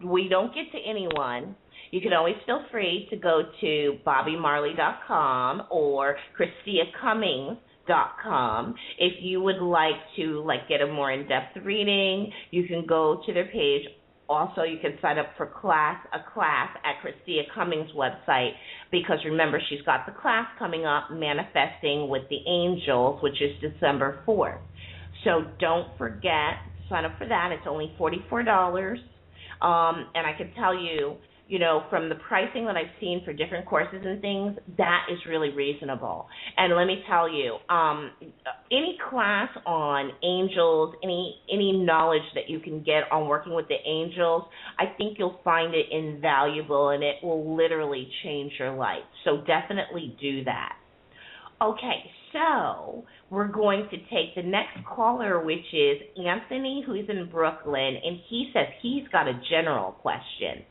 Speaker 3: we don't get to anyone you can always feel free to go to bobbymarley.com or christiacummings.com. If you would like to like get a more in-depth reading, you can go to their page. Also, you can sign up for class a class at Christia Cummings' website because remember she's got the class coming up, manifesting with the angels, which is December fourth. So don't forget sign up for that. It's only forty four dollars. Um, and I can tell you you know, from the pricing that I've seen for different courses and things, that is really reasonable. And let me tell you, um, any class on angels, any any knowledge that you can get on working with the angels, I think you'll find it invaluable and it will literally change your life. So definitely do that. Okay, so we're going to take the next caller, which is Anthony, who's in Brooklyn, and he says he's got a general question.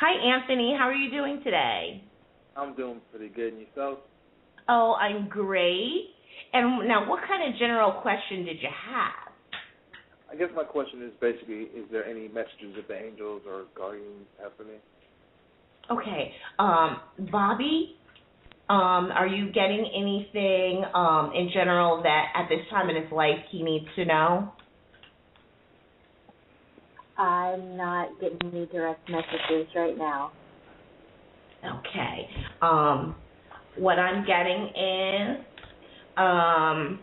Speaker 3: Hi, Anthony. How are you doing today?
Speaker 10: I'm doing pretty good. And yourself?
Speaker 3: Oh, I'm great. And now, what kind of general question did you have?
Speaker 10: I guess my question is basically: Is there any messages that the angels or guardians have for me?
Speaker 3: Okay, um, Bobby, um, are you getting anything um, in general that at this time in his life he needs to know?
Speaker 5: I'm not getting any direct messages right now.
Speaker 3: Okay. Um, what I'm getting is um,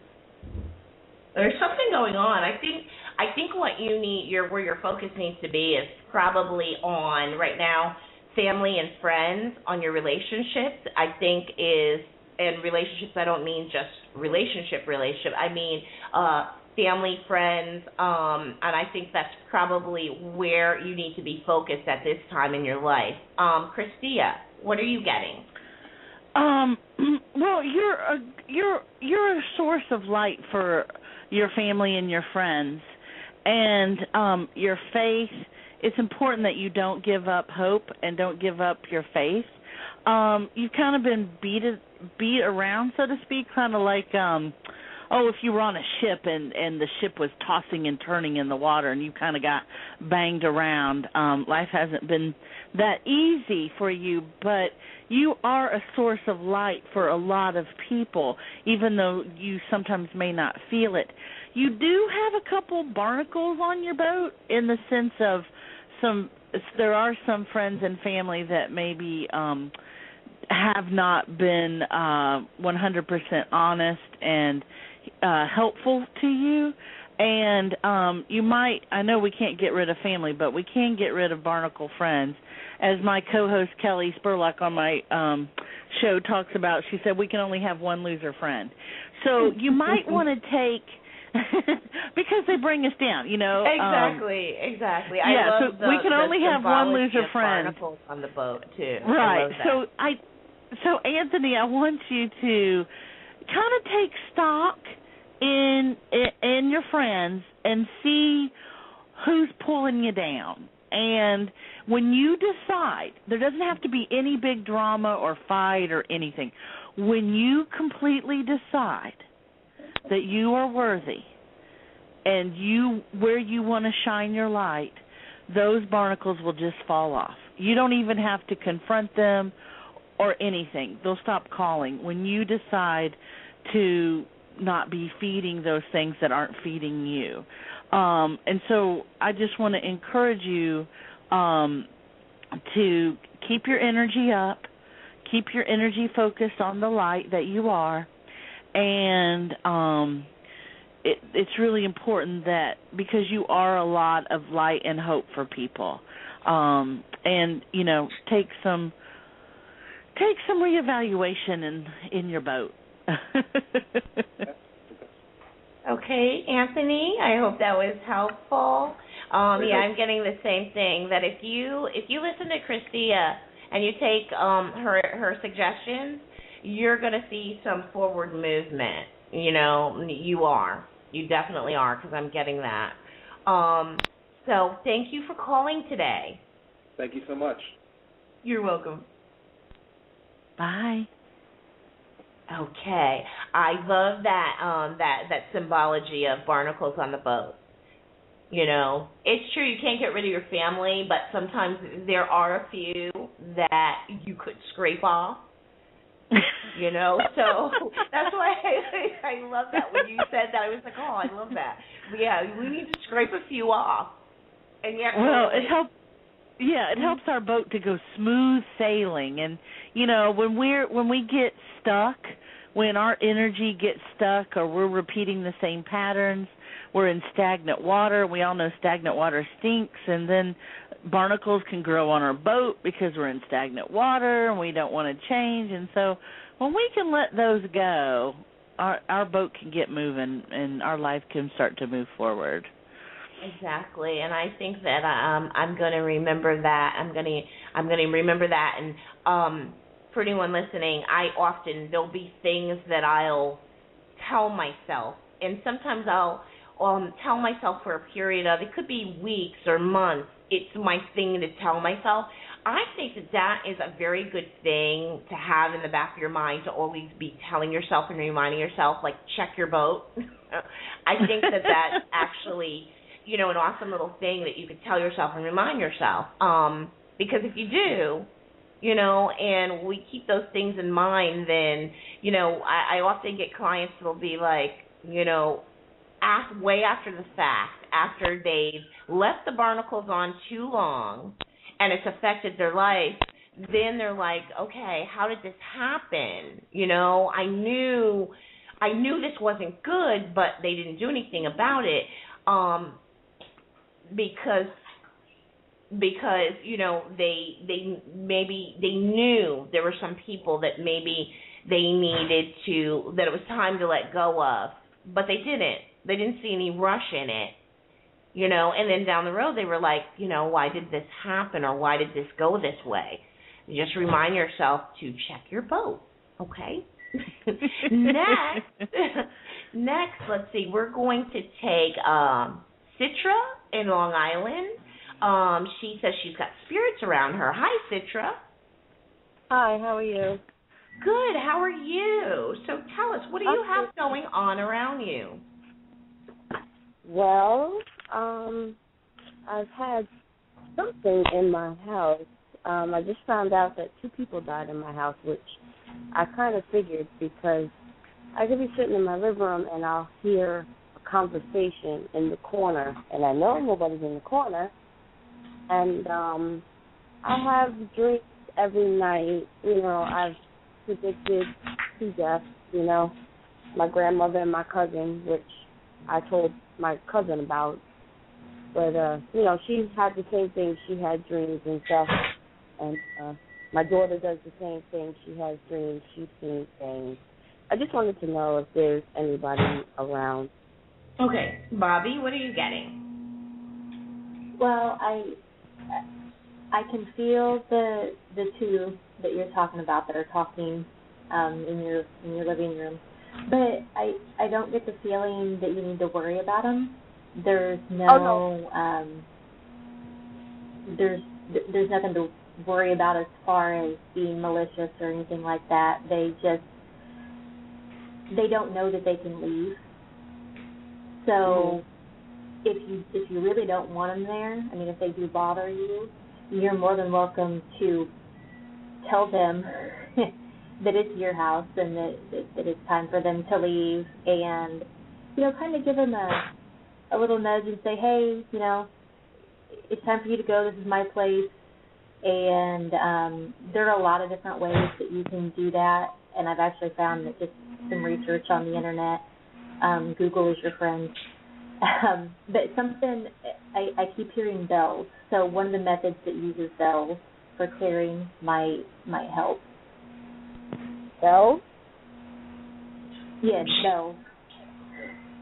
Speaker 3: there's something going on. I think I think what you need your where your focus needs to be is probably on right now family and friends on your relationships. I think is and relationships I don't mean just relationship relationship. I mean uh family, friends, um, and I think that's probably where you need to be focused at this time in your life. Um, Christia, what are you getting?
Speaker 4: Um, well, you're a you're you're a source of light for your family and your friends, and um, your faith. It's important that you don't give up hope and don't give up your faith. Um, you've kind of been beat beat around, so to speak, kind of like um, oh, if you were on a ship and and the ship was tossing and turning in the water and you kind of got banged around. Um, life hasn't been that easy for you, but you are a source of light for a lot of people, even though you sometimes may not feel it. You do have a couple barnacles on your boat in the sense of some there are some friends and family that maybe um have not been uh 100% honest and uh helpful to you and um you might I know we can't get rid of family but we can get rid of barnacle friends as my co-host Kelly Spurlock on my um show talks about she said we can only have one loser friend so you might want to take because they bring us down, you know.
Speaker 3: Exactly, um, exactly. I
Speaker 4: yeah, so
Speaker 3: the,
Speaker 4: we can only have one loser friend.
Speaker 3: Barnacles on the boat too.
Speaker 4: Right.
Speaker 3: I
Speaker 4: So I, so Anthony, I want you to kind of take stock in, in your friends and see who's pulling you down. And when you decide, there doesn't have to be any big drama or fight or anything. When you completely decide that you are worthy and you where you want to shine your light, those barnacles will just fall off. You don't even have to confront them or anything. They'll stop calling when you decide to not be feeding those things that aren't feeding you. Um and so I just want to encourage you um to keep your energy up, keep your energy focused on the light that you are and um it it's really important that because you are a lot of light and hope for people um and you know take some take some reevaluation in in your boat
Speaker 3: Okay, Anthony, I hope that was helpful. Um, yeah, I'm getting the same thing that if you if you listen to Christia and you take um her her suggestions, you're going to see some forward movement. You know, you are. You definitely are because I'm getting that. Um, so thank you for calling today.
Speaker 10: Thank you so much.
Speaker 3: You're welcome.
Speaker 4: Bye.
Speaker 3: Okay, I love that um that that symbology of barnacles on the boat. You know, it's true you can't get rid of your family, but sometimes there are a few that you could scrape off. you know, so that's why I, I love that when you said that. I was like, oh, I love that. Yeah, we need to scrape a few off. And yet,
Speaker 4: well, it helps. Yeah, it helps our boat to go smooth sailing, and you know when we're when we get stuck, when our energy gets stuck, or we're repeating the same patterns, we're in stagnant water. We all know stagnant water stinks, and then barnacles can grow on our boat because we're in stagnant water and we don't want to change. And so when we can let those go, our our boat can get moving and our life can start to move forward.
Speaker 3: Exactly, and I think that um I'm going to remember that. I'm going to I'm going to remember that and um for anyone listening, I often there'll be things that I'll tell myself and sometimes I'll um tell myself for a period of it could be weeks or months. It's my thing to tell myself. I think that that is a very good thing to have in the back of your mind to always be telling yourself and reminding yourself, like, check your boat. I think that that's actually, you know, an awesome little thing that you could tell yourself and remind yourself. Um, because if you do, you know, and we keep those things in mind, then, you know, I, I often get clients that'll be like, you know, ask way after the fact, after they've left the barnacles on too long and it's affected their life, then they're like, okay, how did this happen? You know, I knew I knew this wasn't good, but they didn't do anything about it. Um because because you know they they maybe they knew there were some people that maybe they needed to that it was time to let go of but they didn't. They didn't see any rush in it you know? And then down the road they were like you know why did this happen or why did this go this way? Just remind yourself to check your boat okay? Next next let's see we're going to take um citra in long island um she says she's got spirits around her hi citra
Speaker 11: Hi, how are you?
Speaker 3: good how are you so tell us what do you have going on around you
Speaker 11: Well, um, I've had something in my house. Um, I just found out that two people died in my house, which I kind of figured because I could be sitting in my living room and I'll hear a conversation in the corner, and I know nobody's in the corner. And um, I have dreams every night. You know, I've predicted two deaths. You know, my grandmother and my cousin, which I told my cousin about. But uh, you know, she's had the same thing. She had dreams and stuff. And uh my daughter does the same thing. She has dreams, she's seen things. I just wanted to know if there's anybody around.
Speaker 3: okay bobby what are you getting
Speaker 5: Well, I I can feel the the two that you're talking about that are talking um, in your in your living room, but I I don't get the feeling that you need to worry about them. There's no,
Speaker 11: Oh,
Speaker 5: um there's there's nothing to worry about as far as being malicious or anything like that. They just they don't know that they can leave. So if you if you really don't want them there, I mean if they do bother you, you're more than welcome to tell them that it's your house and that, that that it's time for them to leave and you know kind of give them a a little nudge and say hey you know it's time for you to go. This is my place. And um there are a lot of different ways that you can do that. And I've actually found that just some research on the internet um Google is your friend um, but something I, I keep hearing bells. So one of the methods that uses bells for clearing might might help.
Speaker 11: Bells?
Speaker 5: Yes, bells.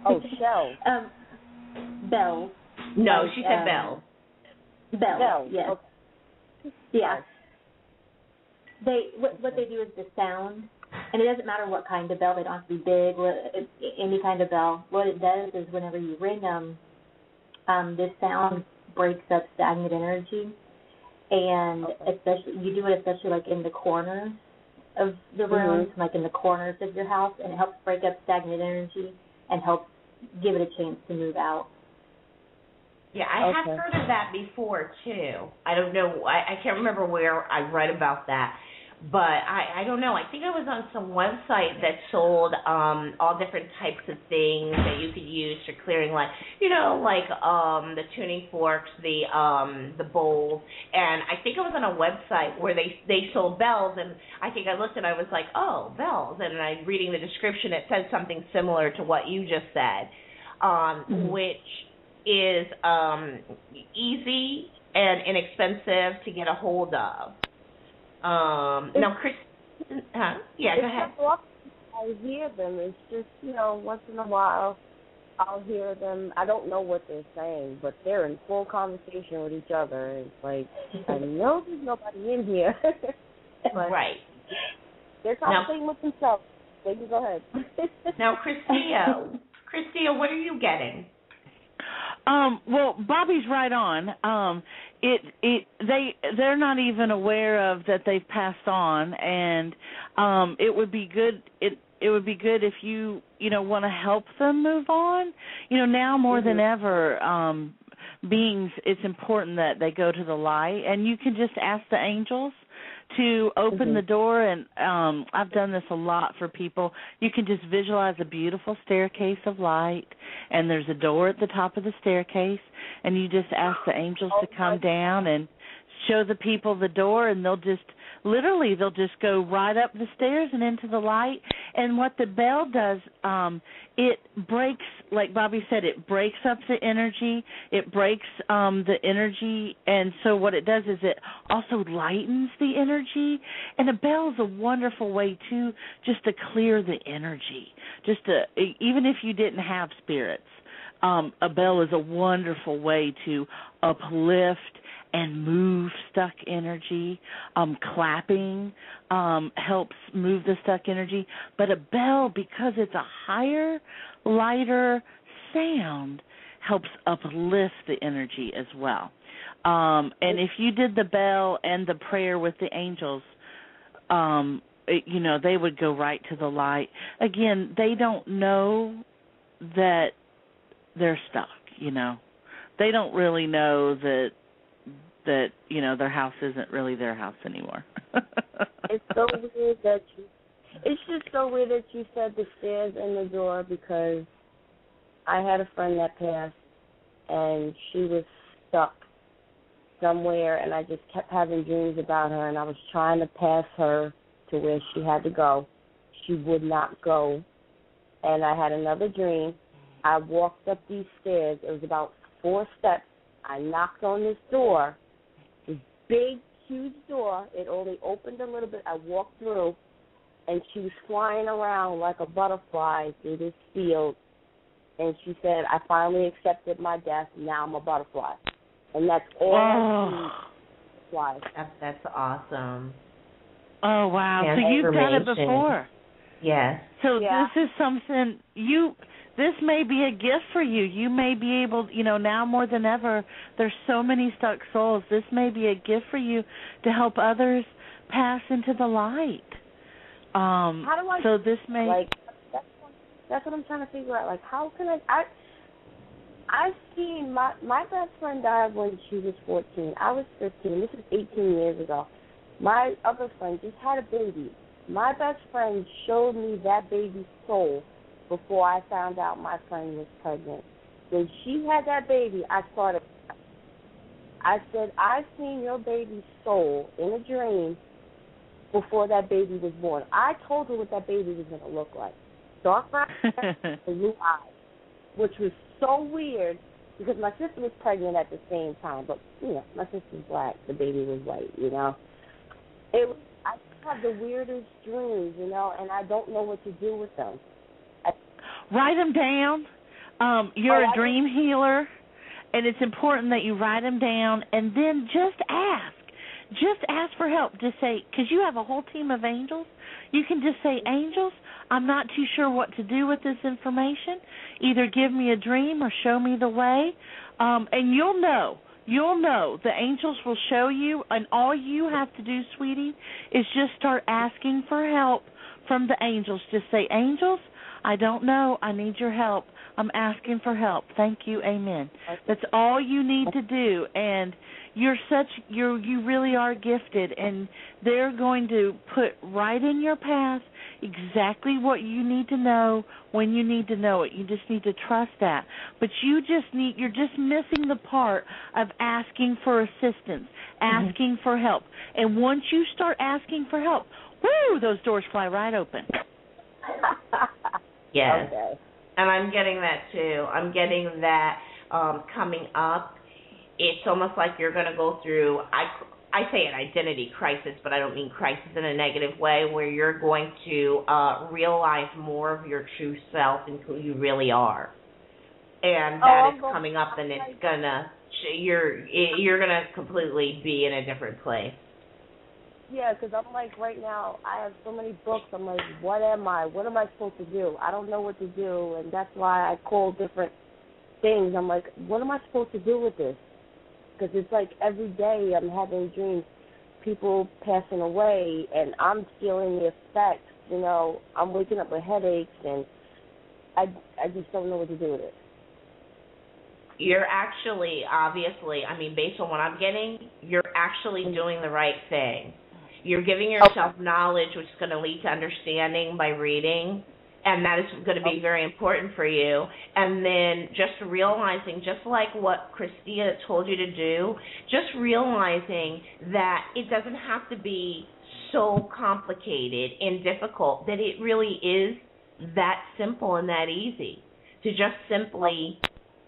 Speaker 11: Oh, shells.
Speaker 5: Um, bells.
Speaker 3: no
Speaker 5: Like,
Speaker 3: she said
Speaker 5: um,
Speaker 3: bell
Speaker 5: Bells.
Speaker 11: Bells.
Speaker 5: Yes.
Speaker 11: Okay.
Speaker 5: Yeah. They what what they do is the sound, and it doesn't matter what kind of bell. They don't have to be big. Any kind of bell. What it does is whenever you ring them, um, this sound breaks up stagnant energy, and especially you do it especially like in the corners of the rooms, like in the corners of your house, and it helps break up stagnant energy and helps give it a chance to move out.
Speaker 3: Yeah, I have heard of that before too. I don't know. I, I can't remember where I read about that, but I I don't know. I think I was on some website that sold um all different types of things that you could use for clearing, like you know, like um the tuning forks, the um the bowls, and I think I was on a website where they they sold bells, and I think I looked and I was like, oh, bells, and I reading the description, it said something similar to what you just said, um,
Speaker 5: Mhm.
Speaker 3: which is um easy and inexpensive to get a hold of. Um now Chris huh? Yeah, go ahead.
Speaker 11: I hear them. It's just, you know, once in a while I'll hear them. I don't know what they're saying, but they're in full conversation with each other. It's like, I know there's nobody in here.
Speaker 3: Right.
Speaker 11: they're conversating with themselves. They can go ahead.
Speaker 3: Now Christia Christia, what are you getting?
Speaker 4: Um, well, Bobby's right on. Um, it it they they're not even aware of that they've passed on, and um, it would be good it it would be good if you you know want to help them move on. You know now more mm-hmm. than ever, um, beings it's important that they go to the light, and you can just ask the angels to open mm-hmm. the door and um I've done this a lot for people. You can just visualize a beautiful staircase of light and there's a door at the top of the staircase and you just ask the angels to come down and show the people the door and they'll just literally they'll just go right up the stairs and into the light. And what the bell does um it breaks like bobby said it breaks up the energy. It breaks um the energy. And so what it does is it also lightens the energy. And a bell is a wonderful way too just to clear the energy. Just to even if you didn't have spirits um a bell is a wonderful way to uplift and move stuck energy. Um, clapping um, helps move the stuck energy. But a bell, because it's a higher, lighter sound, helps uplift the energy as well. Um, and if you did the bell and the prayer with the angels, um, it, you know, they would go right to the light. Again, they don't know that they're stuck, you know. They don't really know that that you know their house isn't really their house anymore.
Speaker 11: it's so weird that you. It's just so weird that you said the stairs and the door because I had a friend that passed and she was stuck somewhere and I just kept having dreams about her and I was trying to pass her to where she had to go. She would not go. And I had another dream. I walked up these stairs. It was about four steps. I knocked on this door big, huge door. It only opened a little bit. I walked through, and she was flying around like a butterfly through this field. And she said, "I finally accepted my death. Now I'm a butterfly." And that's all
Speaker 3: oh.
Speaker 11: Why?
Speaker 3: That's, that's awesome.
Speaker 4: Oh wow! so you've done it before.
Speaker 3: Yes.
Speaker 4: So
Speaker 11: yeah.
Speaker 4: this is something you this may be a gift for you. You may be able, you know, now more than ever, there's so many stuck souls. This may be a gift for you to help others pass into the light. Um,
Speaker 11: how do I?
Speaker 4: So this may
Speaker 11: like that's, that's what I'm trying to figure out. Like, how can I? I I've seen my my best friend died when she was 14. I was 15. This is 18 years ago. My other friend just had a baby. My best friend showed me that baby's soul before I found out my friend was pregnant. When she had that baby, I started. I said, I've seen your baby's soul in a dream before that baby was born. I told her what that baby was going to look like. Dark brown blue eyes, which was so weird because my sister was pregnant at the same time. But, you know, my sister's black. The baby was white, you know. It I have the weirdest dreams, you know, and I don't know what to do with them.
Speaker 4: Write them down. Um, you're oh, a dream healer, and it's important that you write them down and then just ask. Just ask for help. Just say, because you have a whole team of angels, you can just say, Angels, I'm not too sure what to do with this information. Either give me a dream or show me the way. Um, and you'll know. You'll know. The angels will show you, and all you have to do, sweetie, is just start asking for help from the angels. Just say, Angels, I don't know. I need your help. I'm asking for help. Thank you. Amen. That's all you need to do and you're such You're. you really are gifted and they're going to put right in your path exactly what you need to know when you need to know it. You just need to trust that. But you just need you're just missing the part of asking for assistance, mm-hmm. asking mm-hmm. for help. And once you start asking for help, whoo, those doors fly right open.
Speaker 3: Yes.
Speaker 11: Okay.
Speaker 3: And I'm getting that too. I'm getting that um coming up. It's almost like you're going to go through I I say an identity crisis, but I don't mean crisis in a negative way where you're going to uh realize more of your true self and who you really are. And that
Speaker 11: oh,
Speaker 3: is coming up and it's going to you're you're going to completely be in a different place.
Speaker 11: Yeah, because I'm like right now, I have so many books. I'm like, what am I? What am I supposed to do? I don't know what to do, and that's why I call different things. I'm like, what am I supposed to do with this? Because it's like every day I'm having dreams, people passing away, and I'm feeling the effects. You know, I'm waking up with headaches, and I I just don't know what to do with it.
Speaker 3: You're actually, obviously, I mean, based on what I'm getting, you're actually mm-hmm. doing the right thing. You're giving oh. yourself knowledge, which is going to lead to understanding by reading and that is going to be oh. very important for you. And then just realizing, just like what Christia told you to do, just realizing that it doesn't have to be so complicated and difficult, that it really is that simple and that easy to just simply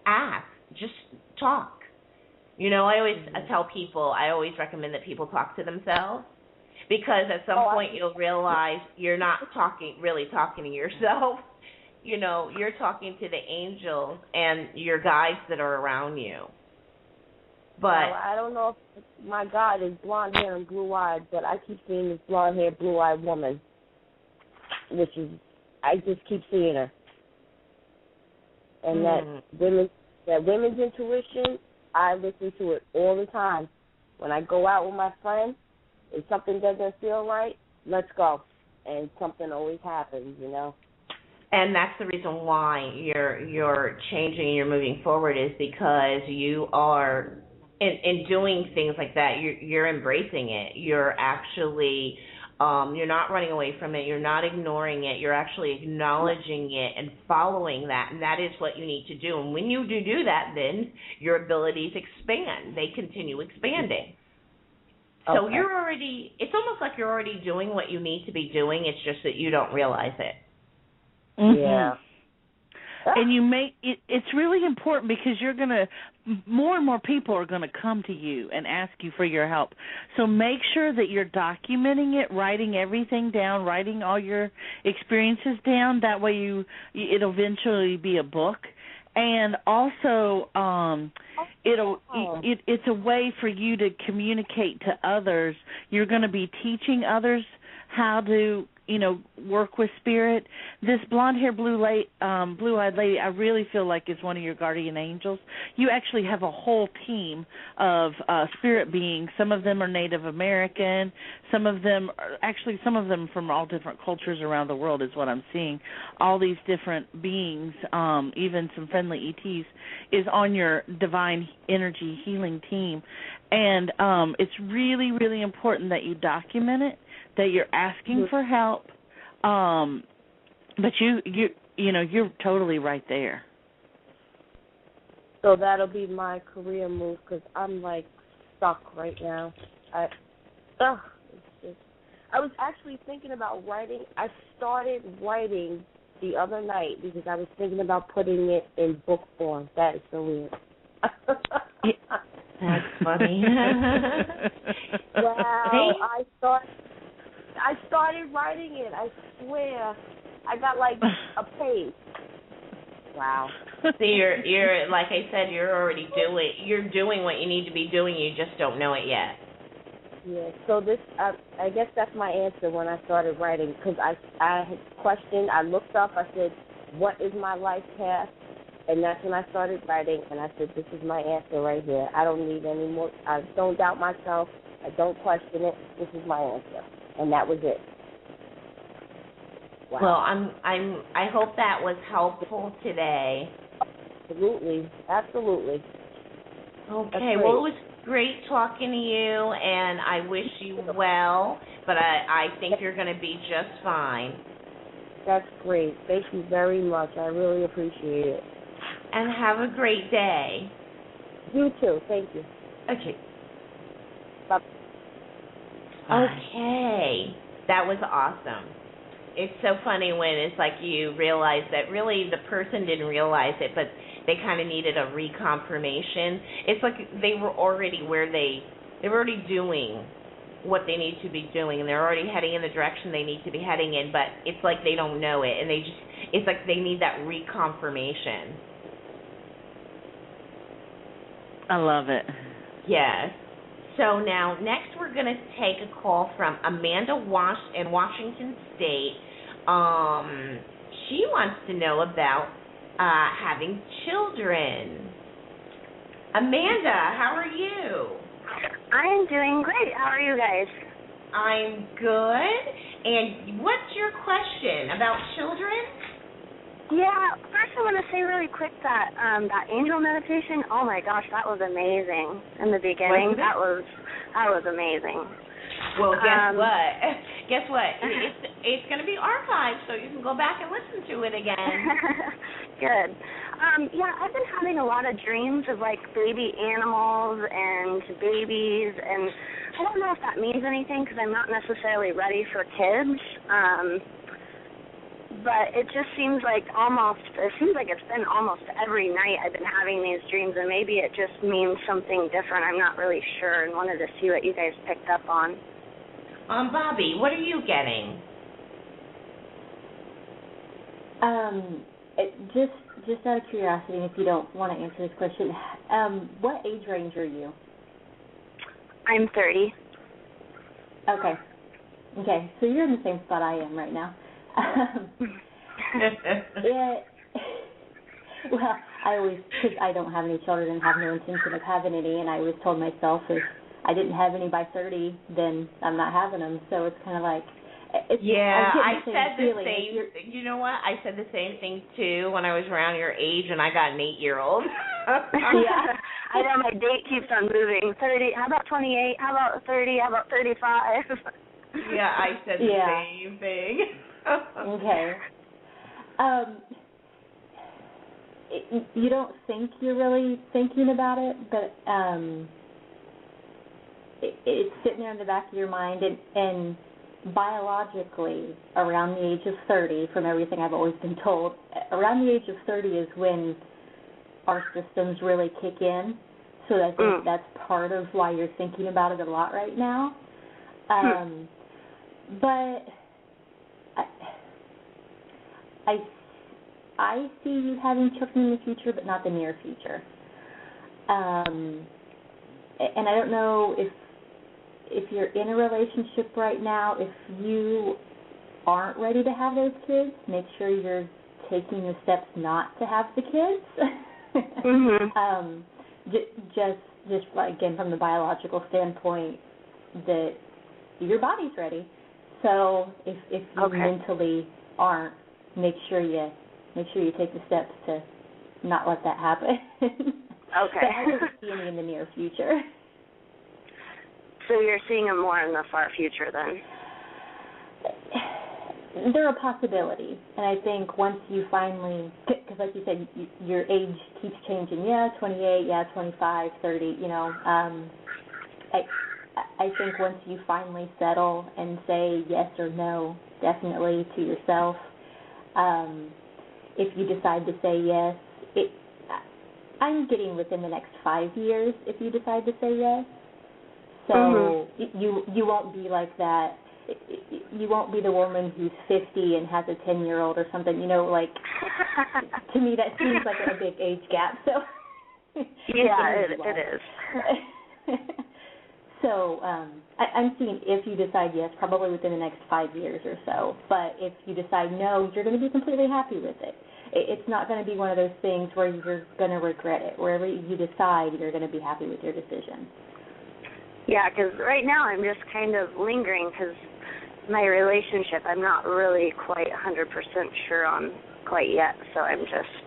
Speaker 3: ask, just talk. You know, I always I tell people, I always recommend that people talk to themselves because at some
Speaker 11: oh,
Speaker 3: point you'll realize you're not talking really talking to yourself. You know you're talking to the angels and your guides that are around you. But
Speaker 11: well, i don't know if my god is blonde hair and blue eyed but i keep seeing this blonde hair blue eyed woman which is i just keep seeing her. And mm. that women that women's intuition i listen to it all the time. When i go out with my friends if something doesn't feel right, let's go. And something always happens, you know.
Speaker 3: And that's the reason why you're you're changing, and you're moving forward, is because you are in in doing things like that. You're you're embracing it. You're actually um, you're not running away from it. You're not ignoring it. You're actually acknowledging it and following that. And that is what you need to do. And when you do do that, then your abilities expand. They continue expanding. So
Speaker 11: okay.
Speaker 3: you're already it's almost like you're already doing what you need to be doing, it's just that you don't realize it.
Speaker 4: Mm-hmm.
Speaker 11: Yeah.
Speaker 4: And you make it it's really important because you're going to more and more people are going to come to you and ask you for your help. So make sure that you're documenting it, writing everything down, writing all your experiences down that way you it'll eventually be a book and also um it'll
Speaker 11: oh.
Speaker 4: it, it's a way for you to communicate to others you're going to be teaching others how to you know work with spirit. This blonde hair blue light um blue eyed lady i really feel like is one of your guardian angels. You actually have a whole team of uh spirit beings. Some of them are native american. Some of them are actually some of them from all different cultures around the world is what i'm seeing. All these different beings um even some friendly ets is on your divine energy healing team. And um it's really really important that you document it that you're asking for help um but you you you know you're totally right there
Speaker 11: So that'll be my career move because I'm like stuck right now. I, ugh, it's just. I was actually thinking about writing. I started writing the other night because I was thinking about putting it in book form. That is so weird.
Speaker 3: That's funny.
Speaker 11: wow, I thought I started writing it. I swear, I got like a page. Wow.
Speaker 3: See, you're you're like I said, you're already doing you're doing what you need to be doing. You just don't know it yet.
Speaker 11: Yeah. So this, uh, I guess that's my answer when I started writing because I I had questioned. I looked up. I said, "What is my life path?" And that's when I started writing. And I said, "This is my answer right here. I don't need any more. I don't doubt myself. I don't question it. This is my answer." And that was it. Wow.
Speaker 3: Well, I'm I'm I hope that was helpful today.
Speaker 11: Absolutely, absolutely.
Speaker 3: Okay, well it was great talking to you, and I wish you well. But I I think you're going to be just fine.
Speaker 11: That's great. Thank you very much. I really appreciate it.
Speaker 3: And have a great day.
Speaker 11: You too. Thank you.
Speaker 3: Okay. Okay, that was awesome. It's so funny when it's like you realize that really the person didn't realize it, but they kind of needed a reconfirmation. It's like they were already where they they were already doing what they need to be doing, and they're already heading in the direction they need to be heading in. But it's like they don't know it, and they just it's like they need that reconfirmation.
Speaker 4: I love it.
Speaker 3: Yes. So now, next we're going to take a call from Amanda Wash in Washington State. Um, she wants to know about uh, having children. Amanda, how are you?
Speaker 12: I'm doing great. How are you guys?
Speaker 3: I'm good. And what's your question about children?
Speaker 12: Yeah, first I want to say really quick that um that angel meditation, oh my gosh, that was amazing in the beginning. That was that was amazing.
Speaker 3: Well, guess
Speaker 12: Um,
Speaker 3: what? Guess what? It's it's going to be archived, so you can go back and listen to it again.
Speaker 12: Good. Um, yeah, I've been having a lot of dreams of like baby animals and babies, and I don't know if that means anything because I'm not necessarily ready for kids. Um, but it just seems like almost it seems like it's been almost every night I've been having these dreams, and maybe it just means something different. I'm not really sure, and wanted to see what you guys picked up on.
Speaker 3: Um, Bobby, what are you getting?
Speaker 5: Um, it, just just out of curiosity, if you don't want to answer this question, um, what age range are you?
Speaker 12: I'm 30.
Speaker 5: Okay. Okay, so you're in the same spot I am right now. Um, it, well, I always, because I don't have any children and have no intention of having any, and I always told myself if I didn't have any by 30, then I'm not having them. So it's kind of like, it's,
Speaker 3: yeah, I said the
Speaker 5: feeling.
Speaker 3: same. You know what? I said the same thing too when I was around your age, and I got an eight-year-old.
Speaker 12: yeah, I know my date keeps on moving. 30. How about 28? How about 30? How about 35?
Speaker 3: yeah, I said the
Speaker 5: Yeah.
Speaker 3: same thing.
Speaker 5: Okay. Um, it, you don't think you're really thinking about it, but um, it, it's sitting there in the back of your mind, and, and biologically, around the age of 30, from everything I've always been told, around the age of 30 is when our systems really kick in. So I think
Speaker 12: Mm.
Speaker 5: that's part of why you're thinking about it a lot right now. Um, but I, I I see you having children in the future, but not the near future. Um, and I don't know if if you're in a relationship right now, if you aren't ready to have those kids, make sure you're taking the steps not to have the kids.
Speaker 12: Mhm.
Speaker 5: um, j- just just like again from the biological standpoint, that your body's ready. So if if you
Speaker 12: Okay.
Speaker 5: mentally aren't, make sure you make sure you take the steps to not let that happen.
Speaker 12: Okay.
Speaker 5: But I don't see any in the near future.
Speaker 12: so you're seeing them more in the far future then?
Speaker 5: They're a possibility, and I think once you finally, because like you said, your age keeps changing. Yeah, 28. Yeah, 25, 30. You know, um, I I think once you finally settle and say yes or no, definitely to yourself. Um, if you decide to say yes, it I'm getting within the next five years. If you decide to say yes, so
Speaker 12: Mhm.
Speaker 5: you you won't be like that. You won't be the woman who's 50 and has a 10 year old or something. You know, like to me that seems like a big age gap. So
Speaker 12: yeah, it, it is.
Speaker 5: so um, I, I'm seeing if you decide yes, probably within the next five years or so. But if you decide no, you're going to be completely happy with it. it it's not going to be one of those things where you're going to regret it. Wherever you decide, you're going to be happy with your decision.
Speaker 12: Yeah, because right now I'm just kind of lingering because my relationship I'm not really quite 100% sure on quite yet. So I'm just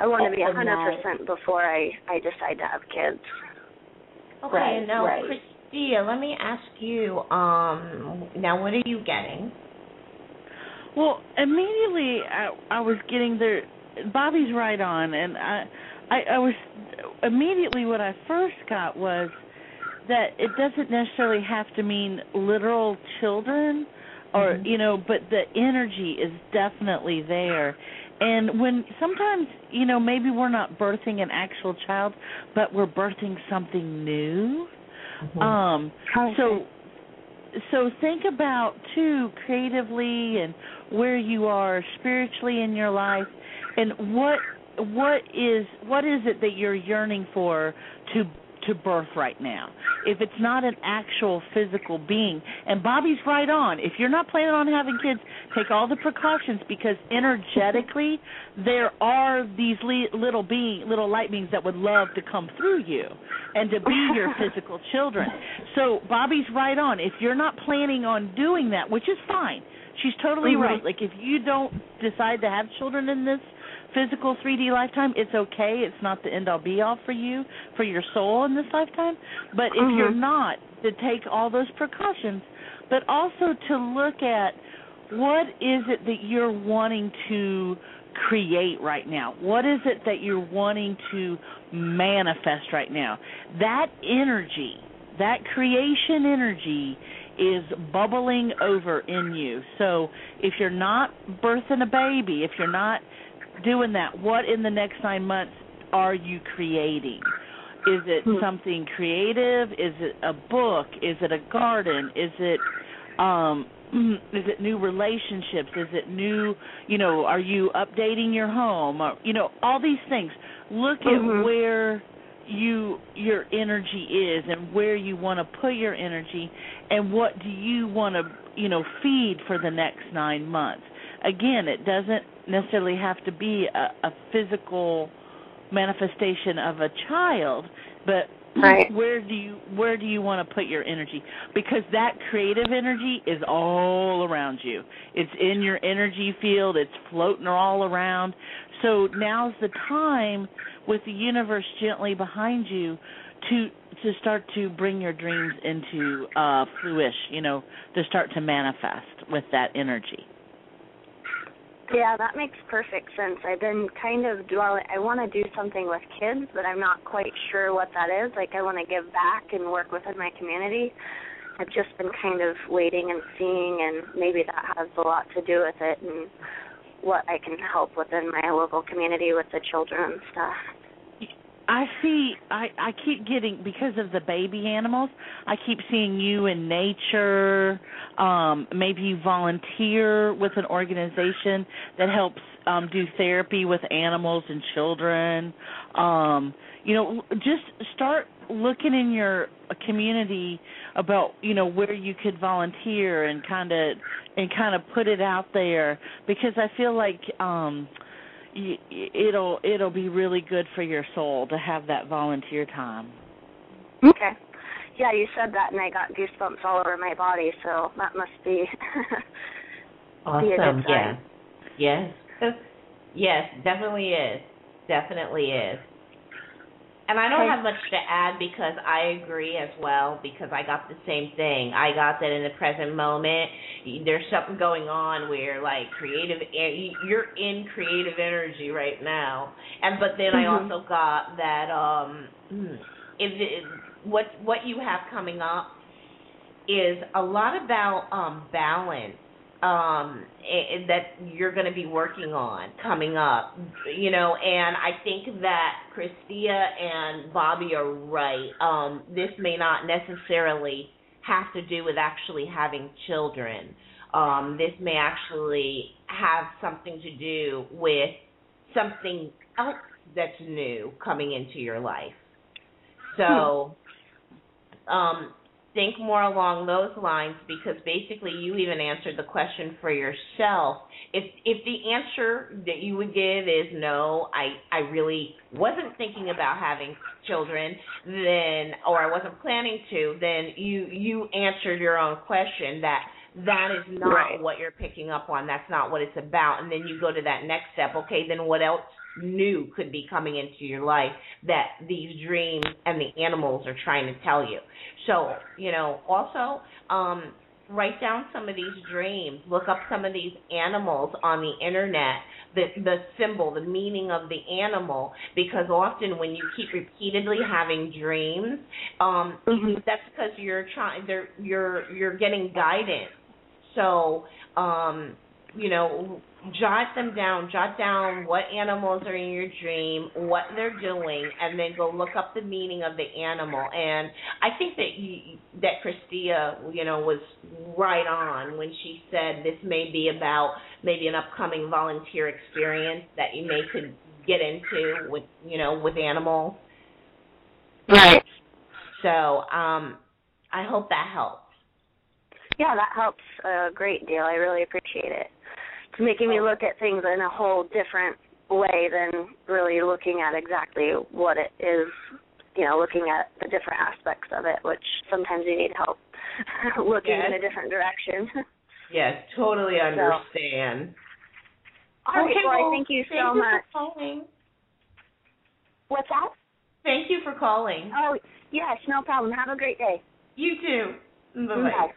Speaker 12: I want to be
Speaker 5: And
Speaker 12: 100% before I I decide to have kids.
Speaker 3: Okay,
Speaker 5: Right,
Speaker 3: and now,
Speaker 5: right.
Speaker 3: Christia, let me ask you. Um, now, what are you getting?
Speaker 4: Well, immediately I, I was getting there. Bobby's right on, and I, I, I was immediately what I first got was that it doesn't necessarily have to mean literal children, or
Speaker 5: Mhm.
Speaker 4: you know, but the energy is definitely there. And when sometimes you know maybe we're not birthing an actual child, but we're birthing something new. Um, so so think about too creatively and where you are spiritually in your life and what what is what is it that you're yearning for to to birth right now. If it's not an actual physical being, and Bobby's right on. If you're not planning on having kids, take all the precautions because energetically there are these le- little being, little light beings that would love to come through you and to be your physical children. So Bobby's right on. If you're not planning on doing that, which is fine, she's totally
Speaker 5: Mhm.
Speaker 4: right. Like if you don't decide to have children in this physical 3D lifetime, it's okay. It's not the end all be all for you, for your soul in this lifetime. But if
Speaker 5: Mhm.
Speaker 4: you're not, to take all those precautions, but also to look at what is it that you're wanting to create right now? What is it that you're wanting to manifest right now? That energy, that creation energy is bubbling over in you. So if you're not birthing a baby, if you're not doing that, what in the next nine months are you creating? Is it something creative? Is it a book? Is it a garden? Is it um is it new relationships? Is it new, you know, are you updating your home? Or, you know, all these things. Look at
Speaker 5: Mhm.
Speaker 4: where you your energy is and where you want to put your energy and what do you want to, you know, feed for the next 9 months. Again, it doesn't necessarily have to be a, a physical manifestation of a child, but
Speaker 5: Right.
Speaker 4: where do you where do you want to put your energy? Because that creative energy is all around you. It's in your energy field. It's floating all around. So now's the time with the universe gently behind you to to start to bring your dreams into uh fruition, you know, to start to manifest with that energy.
Speaker 12: Yeah, that makes perfect sense. I've been kind of dwelling. I want to do something with kids, but I'm not quite sure what that is. Like, I want to give back and work within my community. I've just been kind of waiting and seeing, and maybe that has a lot to do with it and what I can help within my local community with the children and stuff.
Speaker 4: I see. I I keep getting because of the baby animals. I keep seeing you in nature. Um, maybe you volunteer with an organization that helps um, do therapy with animals and children. Um, you know, just start looking in your community about you know where you could volunteer and kind of and kind of put it out there because I feel like. um it'll it'll be really good for your soul to have that volunteer time.
Speaker 12: Okay. Yeah, you said that, and I got goosebumps all over my body. So that must be be a
Speaker 3: Awesome.
Speaker 12: good sign.
Speaker 3: Yes. Yes. yes, definitely is. Definitely is. And I don't have much to add because I agree as well because I got the same thing. I got that in the present moment. There's something going on where like creative you're in creative energy right now. And but then I
Speaker 5: Mhm.
Speaker 3: also got that um if it, what what you have coming up is a lot about um balance um that you're going to be working on coming up you know and i think that christia and bobby are right. Um this may not necessarily have to do with actually having children. Um this may actually have something to do with something else that's new coming into your life. So um think more along those lines because basically you even answered the question for yourself. If if the answer that you would give is no, I I really wasn't thinking about having children, then or I wasn't planning to, then you you answered your own question that that is not
Speaker 5: Right.
Speaker 3: what you're picking up on. That's not what it's about. And then you go to that next step. Okay, then what else new could be coming into your life that these dreams and the animals are trying to tell you. So, you know, also um write down some of these dreams, look up some of these animals on the internet, the the symbol, the meaning of the animal because often when you keep repeatedly having dreams, um that's because you're trying they're you're you're getting guidance. So, um you know, jot them down. Jot down what animals are in your dream, what they're doing, and then go look up the meaning of the animal. And I think that you, that Christia, you know, was right on when she said this may be about maybe an upcoming volunteer experience that you may could get into with, you know, with animals.
Speaker 5: Right.
Speaker 3: So um, I hope that helps.
Speaker 12: Yeah, that helps a great deal. I really appreciate it. It's making me look at things in a whole different way than really looking at exactly what it is, you know, looking at the different aspects of it, which sometimes you need help looking
Speaker 3: Yes.
Speaker 12: in a different direction.
Speaker 3: Yes, totally understand.
Speaker 12: All right,
Speaker 3: Okay,
Speaker 12: well,
Speaker 3: well,
Speaker 12: thank you
Speaker 3: thank
Speaker 12: so
Speaker 3: you
Speaker 12: much.
Speaker 3: for calling.
Speaker 12: What's that?
Speaker 3: Thank you for calling.
Speaker 12: Oh, yes, no problem. Have a great day.
Speaker 3: You too. Bye-bye.
Speaker 12: Bye.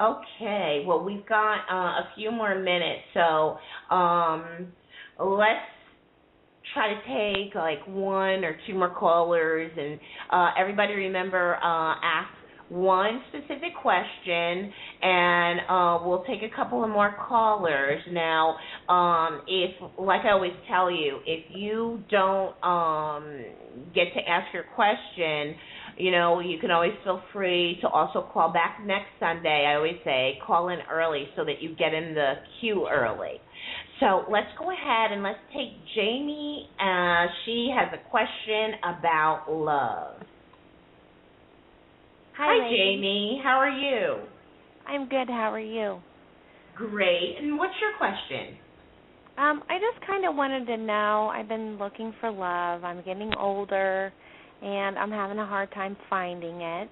Speaker 3: Okay, well we've got uh, a few more minutes, so um, let's try to take like one or two more callers, and uh, everybody remember uh, ask one specific question, and uh, we'll take a couple of more callers. Now, um, if like I always tell you, if you don't um, get to ask your question you know, you can always feel free to also call back next Sunday. I always say call in early so that you get in the queue early. So let's go ahead and let's take Jamie. Uh, she has a question about love.
Speaker 13: Hi, ladies.
Speaker 3: Jamie. How are you?
Speaker 13: I'm good. How are you?
Speaker 3: Great. And what's your question?
Speaker 13: Um, I just kind of wanted to know. I've been looking for love. I'm getting older, and I'm having a hard time finding it.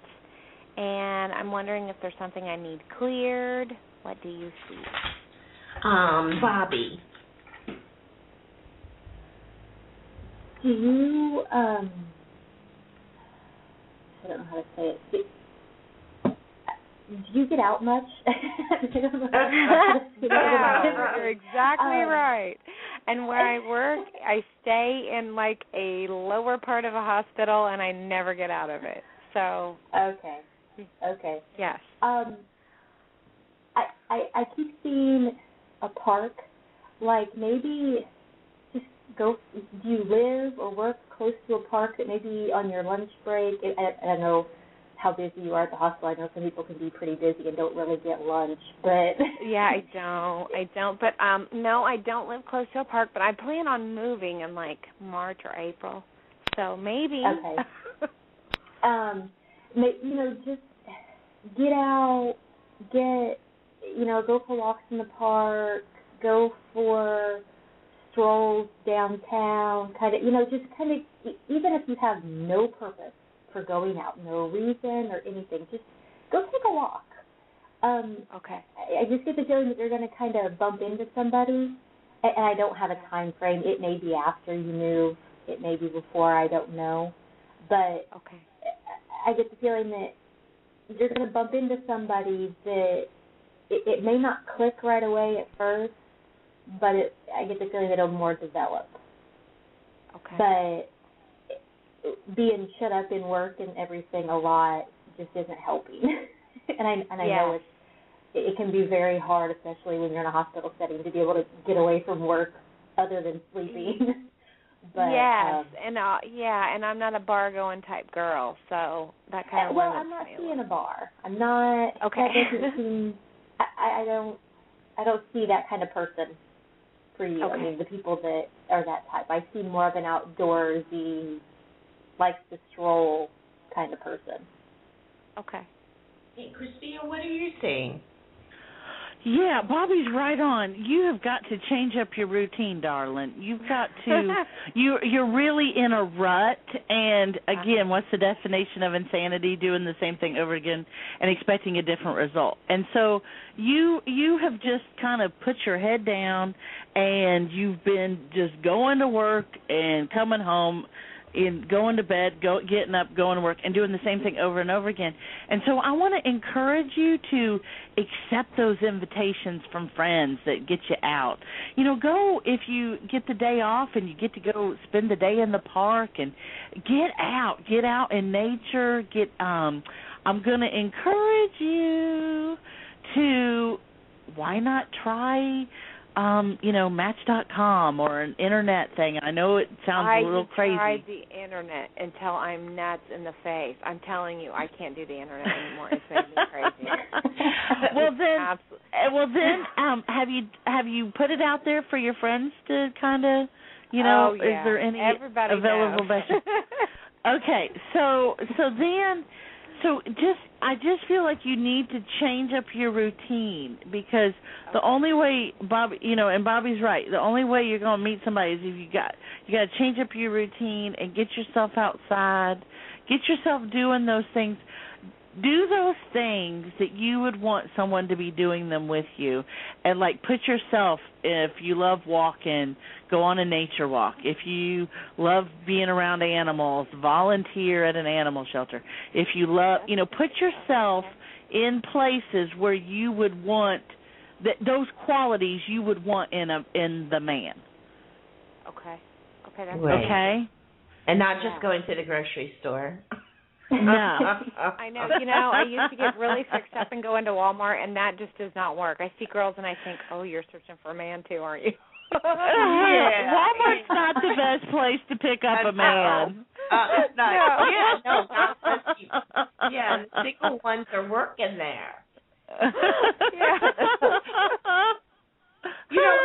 Speaker 13: And I'm wondering if there's something I need cleared. What do you see?
Speaker 3: Um, Bobby.
Speaker 5: Do you um I don't know how to say it. Do, do you get out much? I don't know how to say
Speaker 13: yeah, you're exactly
Speaker 5: Um,
Speaker 13: right. And where I work, I stay in like a lower part of a hospital, and I never get out of it. So
Speaker 5: Okay. Okay.
Speaker 13: yes.
Speaker 5: Um I I I keep seeing a park like maybe just go do you live or work close to a park that maybe on your lunch break I, I I don't know how busy you are at the hospital. I know some people can be pretty busy and don't really get lunch, but
Speaker 13: Yeah, I don't. I don't. But um no, I don't live close to a park, but I plan on moving in like March or April. So maybe.
Speaker 5: Okay. um you know just get out get you know go for walks in the park go for strolls downtown kind of you know just kind of even if you have no purpose for going out. No reason or anything. Just go take a walk. Um
Speaker 13: okay.
Speaker 5: I, I just get the feeling that you're going to kind of bump into somebody and, and i don't have a time frame. It may be after you move it may be before. I don't know. But
Speaker 13: okay.
Speaker 5: I get the feeling that you're going to bump into somebody that it, it may not click right away at first, but it, I get the feeling that it'll more develop.
Speaker 13: Okay.
Speaker 5: But being shut up in work and everything a lot just isn't helping. and I and I know it's it, can be very hard, especially when you're in a hospital setting, to be able to get away from work other than sleeping. but
Speaker 13: yes,
Speaker 5: um,
Speaker 13: and uh yeah, and I'm not a bar going type girl, so that kind
Speaker 5: Uh,
Speaker 13: of
Speaker 5: well, I'm not seeing a bar. I'm not.
Speaker 13: Okay.
Speaker 5: That doesn't seem. I, I I don't. I don't see that kind of person for you. I mean, the people that are that type. I see more of an outdoorsy, likes to stroll kind of person.
Speaker 13: Okay.
Speaker 3: Hey, Christia, what are you saying?
Speaker 4: Yeah, Bobby's right on. You have got to change up your routine, darling. You've got to you you're really in a rut and again, what's the definition of insanity? Doing the same thing over again and expecting a different result. And so you you have just kind of put your head down and you've been just going to work and coming home in going to bed, go getting up, going to work, and doing the same thing over and over again. And so I want to encourage you to accept those invitations from friends that get you out. You know, go if you get the day off and you get to go spend the day in the park and get out, get out in nature, get um I'm going to encourage you to why not try um, you know, match.com or an internet thing. I know it sounds
Speaker 13: I
Speaker 4: a little crazy.
Speaker 13: tried the internet until I'm nuts in the face. I'm telling you, I can't do the internet anymore. It's making me crazy.
Speaker 4: well then,
Speaker 13: Absol-
Speaker 4: uh, well then, um, have you have you put it out there for your friends to kind of, you know,
Speaker 13: oh, yeah.
Speaker 4: is there any
Speaker 13: Everybody
Speaker 4: available. Okay, so so then so just I just feel like you need to change up your routine because the only way Bobby, you know, and Bobby's right. The only way you're going to meet somebody is if you got you got to change up your routine and get yourself outside, get yourself doing those things do those things that you would want someone to be doing them with you. And like put yourself if you love walking go on a nature walk. If you love being around animals volunteer at an animal shelter. If you love you know put yourself in places where you would want that those qualities you would want in a in the man.
Speaker 13: Okay. Okay, that's
Speaker 3: Right.
Speaker 4: okay?
Speaker 3: And not just going to the grocery store.
Speaker 4: no
Speaker 13: I know. You know, I used to get really fixed up and go into Walmart, and that just does not work. I see girls and I think, oh, you're searching for a man too, aren't you?
Speaker 3: Yeah.
Speaker 4: Walmart's not the best place to pick up a man.
Speaker 3: Uh.
Speaker 13: No.
Speaker 3: Yeah, no, not unless yeah, the single ones are working there. You know,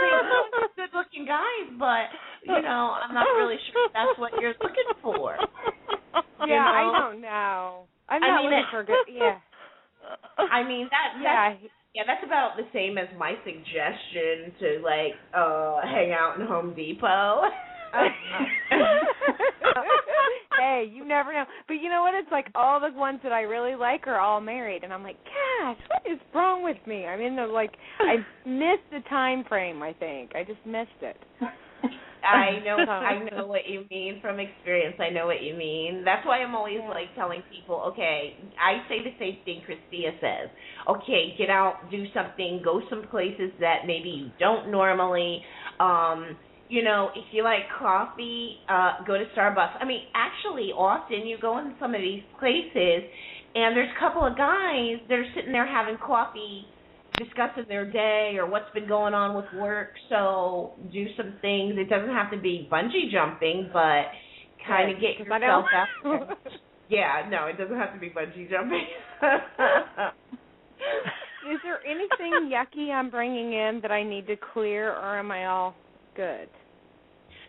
Speaker 3: they good looking guys, but you know, I'm not really sure if that's what you're looking for. You
Speaker 13: yeah, I
Speaker 3: know?
Speaker 13: don't know. I'm
Speaker 3: I
Speaker 13: not
Speaker 3: mean,
Speaker 13: looking for good. Yeah.
Speaker 3: I mean that
Speaker 13: Yeah.
Speaker 3: that's yeah, that's about the same as my suggestion to like uh hang out in Home Depot.
Speaker 13: hey, you never know. But you know what? It's like all the ones that I really like are all married, and I'm like, gosh, what is wrong with me? I mean, the like, I missed the time frame. I think I just missed it.
Speaker 3: I know I know what you mean from experience. I know what you mean. That's why I'm always like telling people, okay, I say the same thing Christia says. Okay, get out, do something, go some places that maybe you don't normally um you know, if you like coffee, uh go to Starbucks. I mean, actually often you go in some of these places and there's a couple of guys that are sitting there having coffee discussing their day or what's been going on with work. So do some things. It doesn't have to be bungee jumping, but kind of get yourself out. Yeah, no, it doesn't have to be bungee jumping.
Speaker 13: Is there anything yucky I'm bringing in that I need to clear, or am I all good?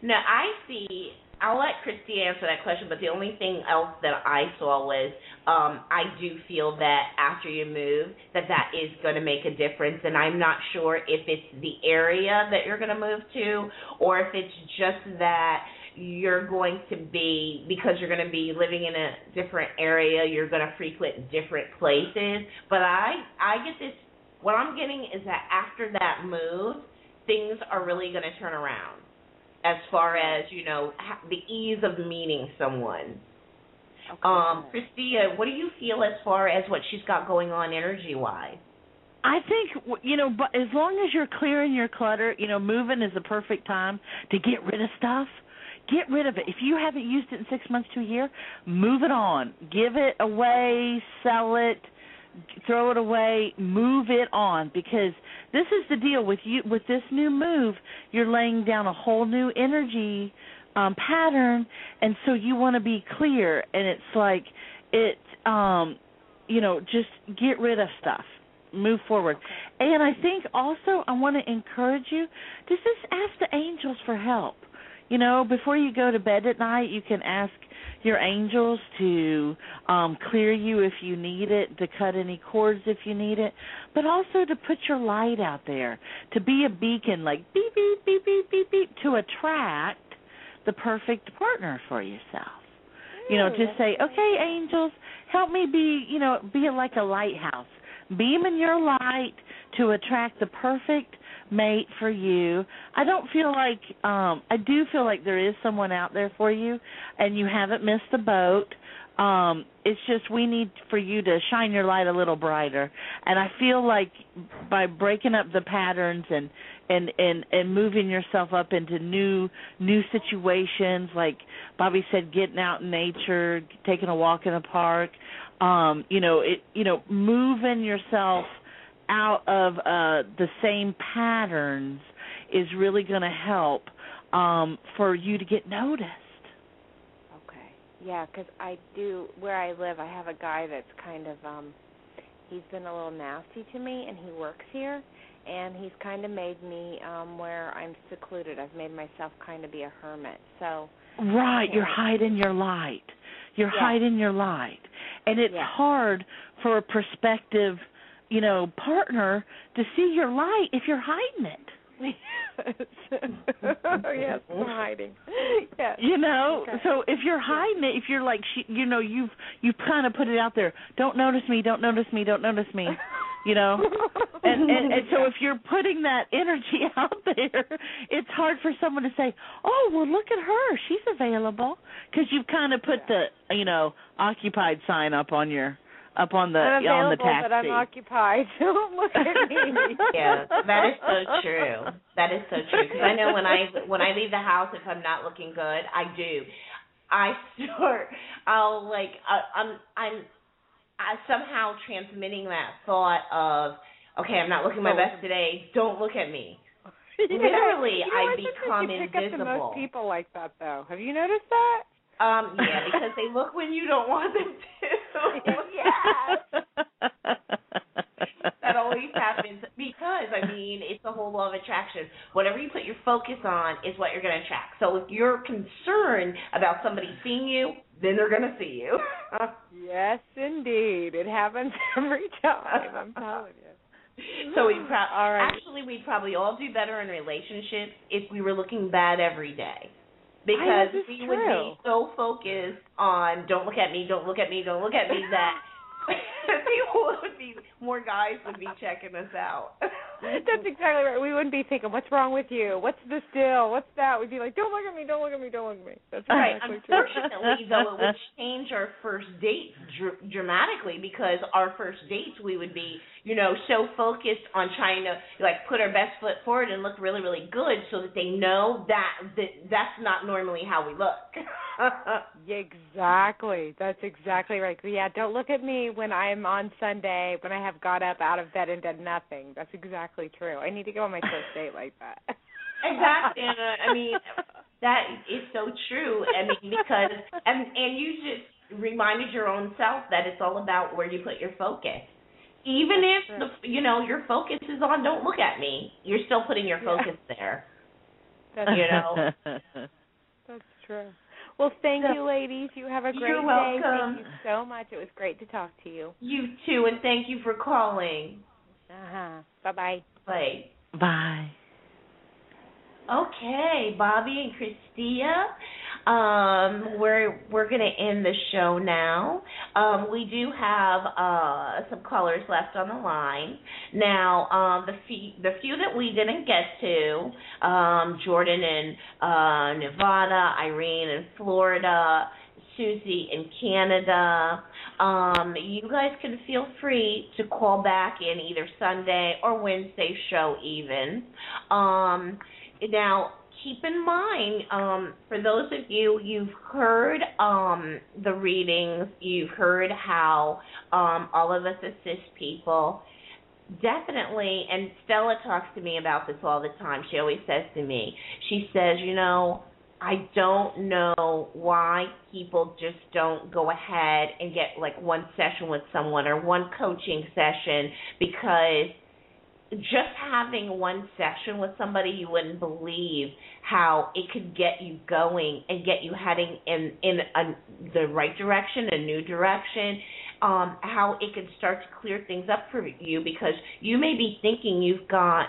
Speaker 3: No, I see. I'll let Christy answer that question, but the only thing else that I saw was um, I do feel that after you move, that that is going to make a difference, and I'm not sure if it's the area that you're going to move to, or if it's just that you're going to be because you're going to be living in a different area, you're going to frequent different places. But I I get this. What I'm getting is that after that move, things are really going to turn around as far as you know the ease of meeting someone. Um, Christia, what do you feel as far as what she's got going on energy wise?
Speaker 4: I think w- you know, but as long as you're clearing your clutter, you know, moving is the perfect time to get rid of stuff. Get rid of it. If you haven't used it in six months to a year, move it on. Give it away, sell it, throw it away, move it on because this is the deal with you with this new move, you're laying down a whole new energy um pattern and so you want to be clear and it's like it um you know, just get rid of stuff. Move forward. And I think also I want to encourage you to just ask the angels for help. You know, before you go to bed at night, you can ask your angels to um clear you if you need it, to cut any cords if you need it, but also to put your light out there, to be a beacon like beep beep beep beep beep beep to attract the perfect partner for yourself. You know, just say, "Okay, angels, help me be, you know, be like a lighthouse. Beam in your light to attract the perfect mate for you. I don't feel like um I do feel like there is someone out there for you and you haven't missed the boat. Um it's just we need for you to shine your light a little brighter. And I feel like by breaking up the patterns and and and and moving yourself up into new new situations like Bobby said getting out in nature, taking a walk in the park, um you know, it you know, moving yourself out of uh the same patterns is really going to help um for you to get noticed.
Speaker 13: Okay. Yeah, because I do where I live. I have a guy that's kind of um he's been a little nasty to me, and he works here, and he's kind of made me um where I'm secluded. I've made myself kind of be a hermit. So
Speaker 4: Right, you're hiding your light. You're
Speaker 13: Yeah.
Speaker 4: hiding your light. And it's
Speaker 13: Yeah.
Speaker 4: hard for a prospective, you know, partner to see your light if you're hiding it.
Speaker 13: yes, I'm hiding. Yes.
Speaker 4: You know,
Speaker 13: Okay.
Speaker 4: so if you're hiding it, if you're like, she, you know, you've you've kind of put it out there. Don't notice me. Don't notice me. Don't notice me. You know, and, and and so if you're putting that energy out there, it's hard for someone to say, "Oh, well, look at her. She's available," because you've kind of put the you know occupied sign up on your up on the
Speaker 13: I'm
Speaker 4: on the taxi.
Speaker 13: but I'm occupied. Don't look at me.
Speaker 3: yeah, that is so true. That is so true. Because I know when I when I leave the house, if I'm not looking good, I do. I start. I'll like. I, I'm. I'm. I somehow transmitting that thought of, okay, I'm not looking my best today. Don't look at me. Literally,
Speaker 13: You know,
Speaker 3: I
Speaker 13: I think
Speaker 3: become
Speaker 13: you pick up the
Speaker 3: invisible.
Speaker 13: most people like that, though. Have you noticed that?
Speaker 3: Um, yeah, because they look when you don't want them to.
Speaker 13: yeah.
Speaker 3: that always happens because I mean it's the whole law of attraction. Whatever you put your focus on is what you're going to attract. So if you're concerned about somebody seeing you, then they're going to see you.
Speaker 13: yes, indeed. It happens every time. I'm telling you.
Speaker 3: so we pro-
Speaker 13: All right.
Speaker 3: actually we'd probably all do better in relationships if we were looking bad every day. Because
Speaker 13: I know, this is
Speaker 3: we would be so focused on don't look at me, don't look at me, don't look at me that people would be more guys would be checking us out.
Speaker 13: That's exactly right. We wouldn't be thinking, "What's wrong with you? What's this deal? What's that?" We'd be like, "Don't look at me! Don't look at me! Don't look at me!" That's
Speaker 3: Right. Unfortunately, though, it would change our first dates dr- dramatically because our first dates we would be, you know, so focused on trying to like put our best foot forward and look really, really good, so that they know that that that's not normally how we look.
Speaker 13: Exactly. That's exactly right. Yeah, don't look at me when I'm on Sunday when I have got up out of bed and done nothing. That's exactly true. I need to go on my first date like that.
Speaker 3: exactly. Uh, I mean, that is so true. I mean, because and and you just reminded your own self that it's all about where you put your focus. Even if the you know your focus is on don't look at me, you're still putting your
Speaker 13: Yeah.
Speaker 3: focus there.
Speaker 13: That's
Speaker 3: You know.
Speaker 13: That's true. Well, thank you, ladies. You have a great
Speaker 3: You're
Speaker 13: day.
Speaker 3: welcome.
Speaker 13: Thank you so much. It was great to talk to you.
Speaker 3: You too, and thank you for calling.
Speaker 13: Uh huh. Bye bye.
Speaker 3: Bye.
Speaker 4: Bye.
Speaker 3: Okay, Bobby and Christia. Um, we're we're gonna end the show now. Um, we do have uh, some callers left on the line. Now, um, the few the few that we didn't get to, um, Jordan in uh, Nevada, Irene in Florida, Susie in Canada. Um, you guys can feel free to call back in either Sunday or Wednesday show even. Um, now, keep in mind, um, for those of you, you've heard um, the readings, you've heard how um, all of us assist people. Definitely, and Stella talks to me about this all the time. She always says to me, she says, you know, I don't know why people just don't go ahead and get like one session with someone or one coaching session because just having one session with somebody you wouldn't believe how it could get you going and get you heading in in a, the right direction a new direction um how it could start to clear things up for you because you may be thinking you've got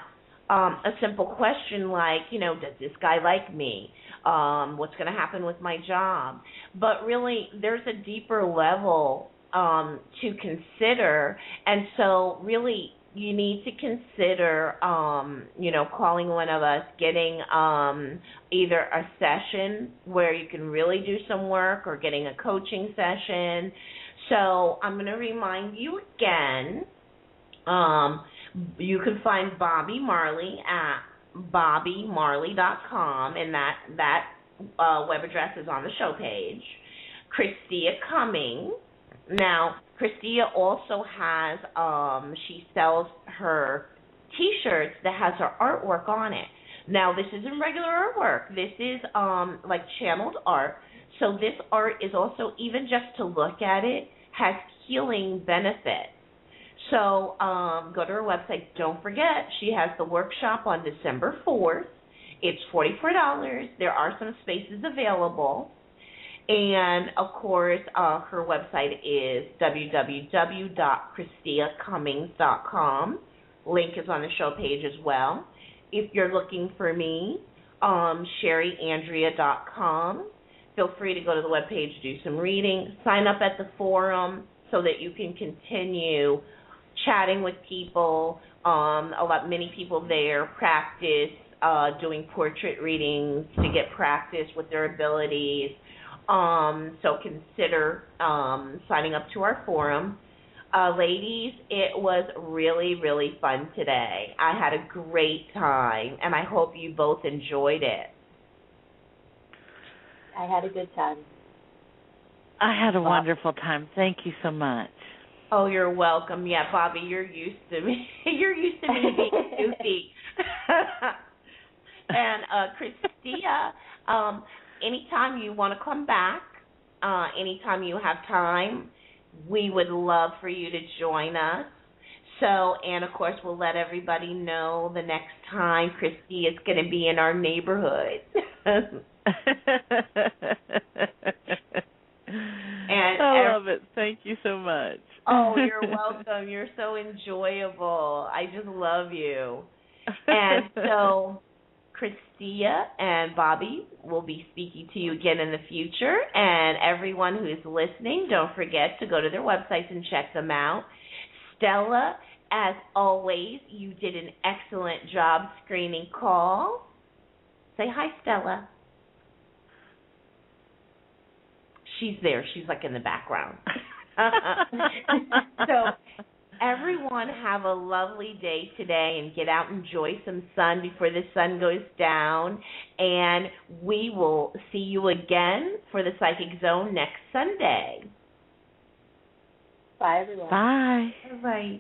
Speaker 3: um a simple question like you know does this guy like me um what's going to happen with my job. But really there's a deeper level um to consider. And so really you need to consider um you know calling one of us getting um either a session where you can really do some work or getting a coaching session. So i'm going to remind you again um you can find bobby marley at bobbymarley.com and that that uh web address is on the show page christia cumming now, Christia also has um she sells her t-shirts that has her artwork on it. Now, this isn't regular artwork. This is um like channeled art. So this art is also even just to look at it has healing benefits. So, um go to her website. Don't forget, she has the workshop on December 4th. It's $44. There are some spaces available. And of course, uh, her website is www.christiacummings.com. Link is on the show page as well. If you're looking for me, um, sherryandrea.com. Feel free to go to the webpage, do some reading, sign up at the forum so that you can continue chatting with people. Um, a lot, many people there practice uh, doing portrait readings to get practice with their abilities. Um, so consider um, signing up to our forum. Uh, ladies, it was really, really fun today. I had a great time, and I hope you both enjoyed it.
Speaker 5: I had a good time.
Speaker 4: I had a wonderful time. Thank you so much.
Speaker 3: Oh, you're welcome. Yeah, Bobby, you're used to me. you're used to me being goofy. and uh Christia, um, anytime you want to come back, uh, anytime you have time, we would love for you to join us. So, and of course, we'll let everybody know the next time Christy is going to be in our neighborhood. And
Speaker 4: I love it. Thank you so much.
Speaker 3: oh, you're welcome. You're so enjoyable. I just love you. And so, Christia and Bobby will be speaking to you again in the future. And everyone who is listening, don't forget to go to their websites and check them out. Stella, as always, you did an excellent job screening call. Say hi, Stella. She's there. She's like in the background. so everyone have a lovely day today and get out and enjoy some sun before the sun goes down. And we will see you again for the psychic zone next sunday.
Speaker 5: Bye everyone.
Speaker 4: Bye.
Speaker 3: Bye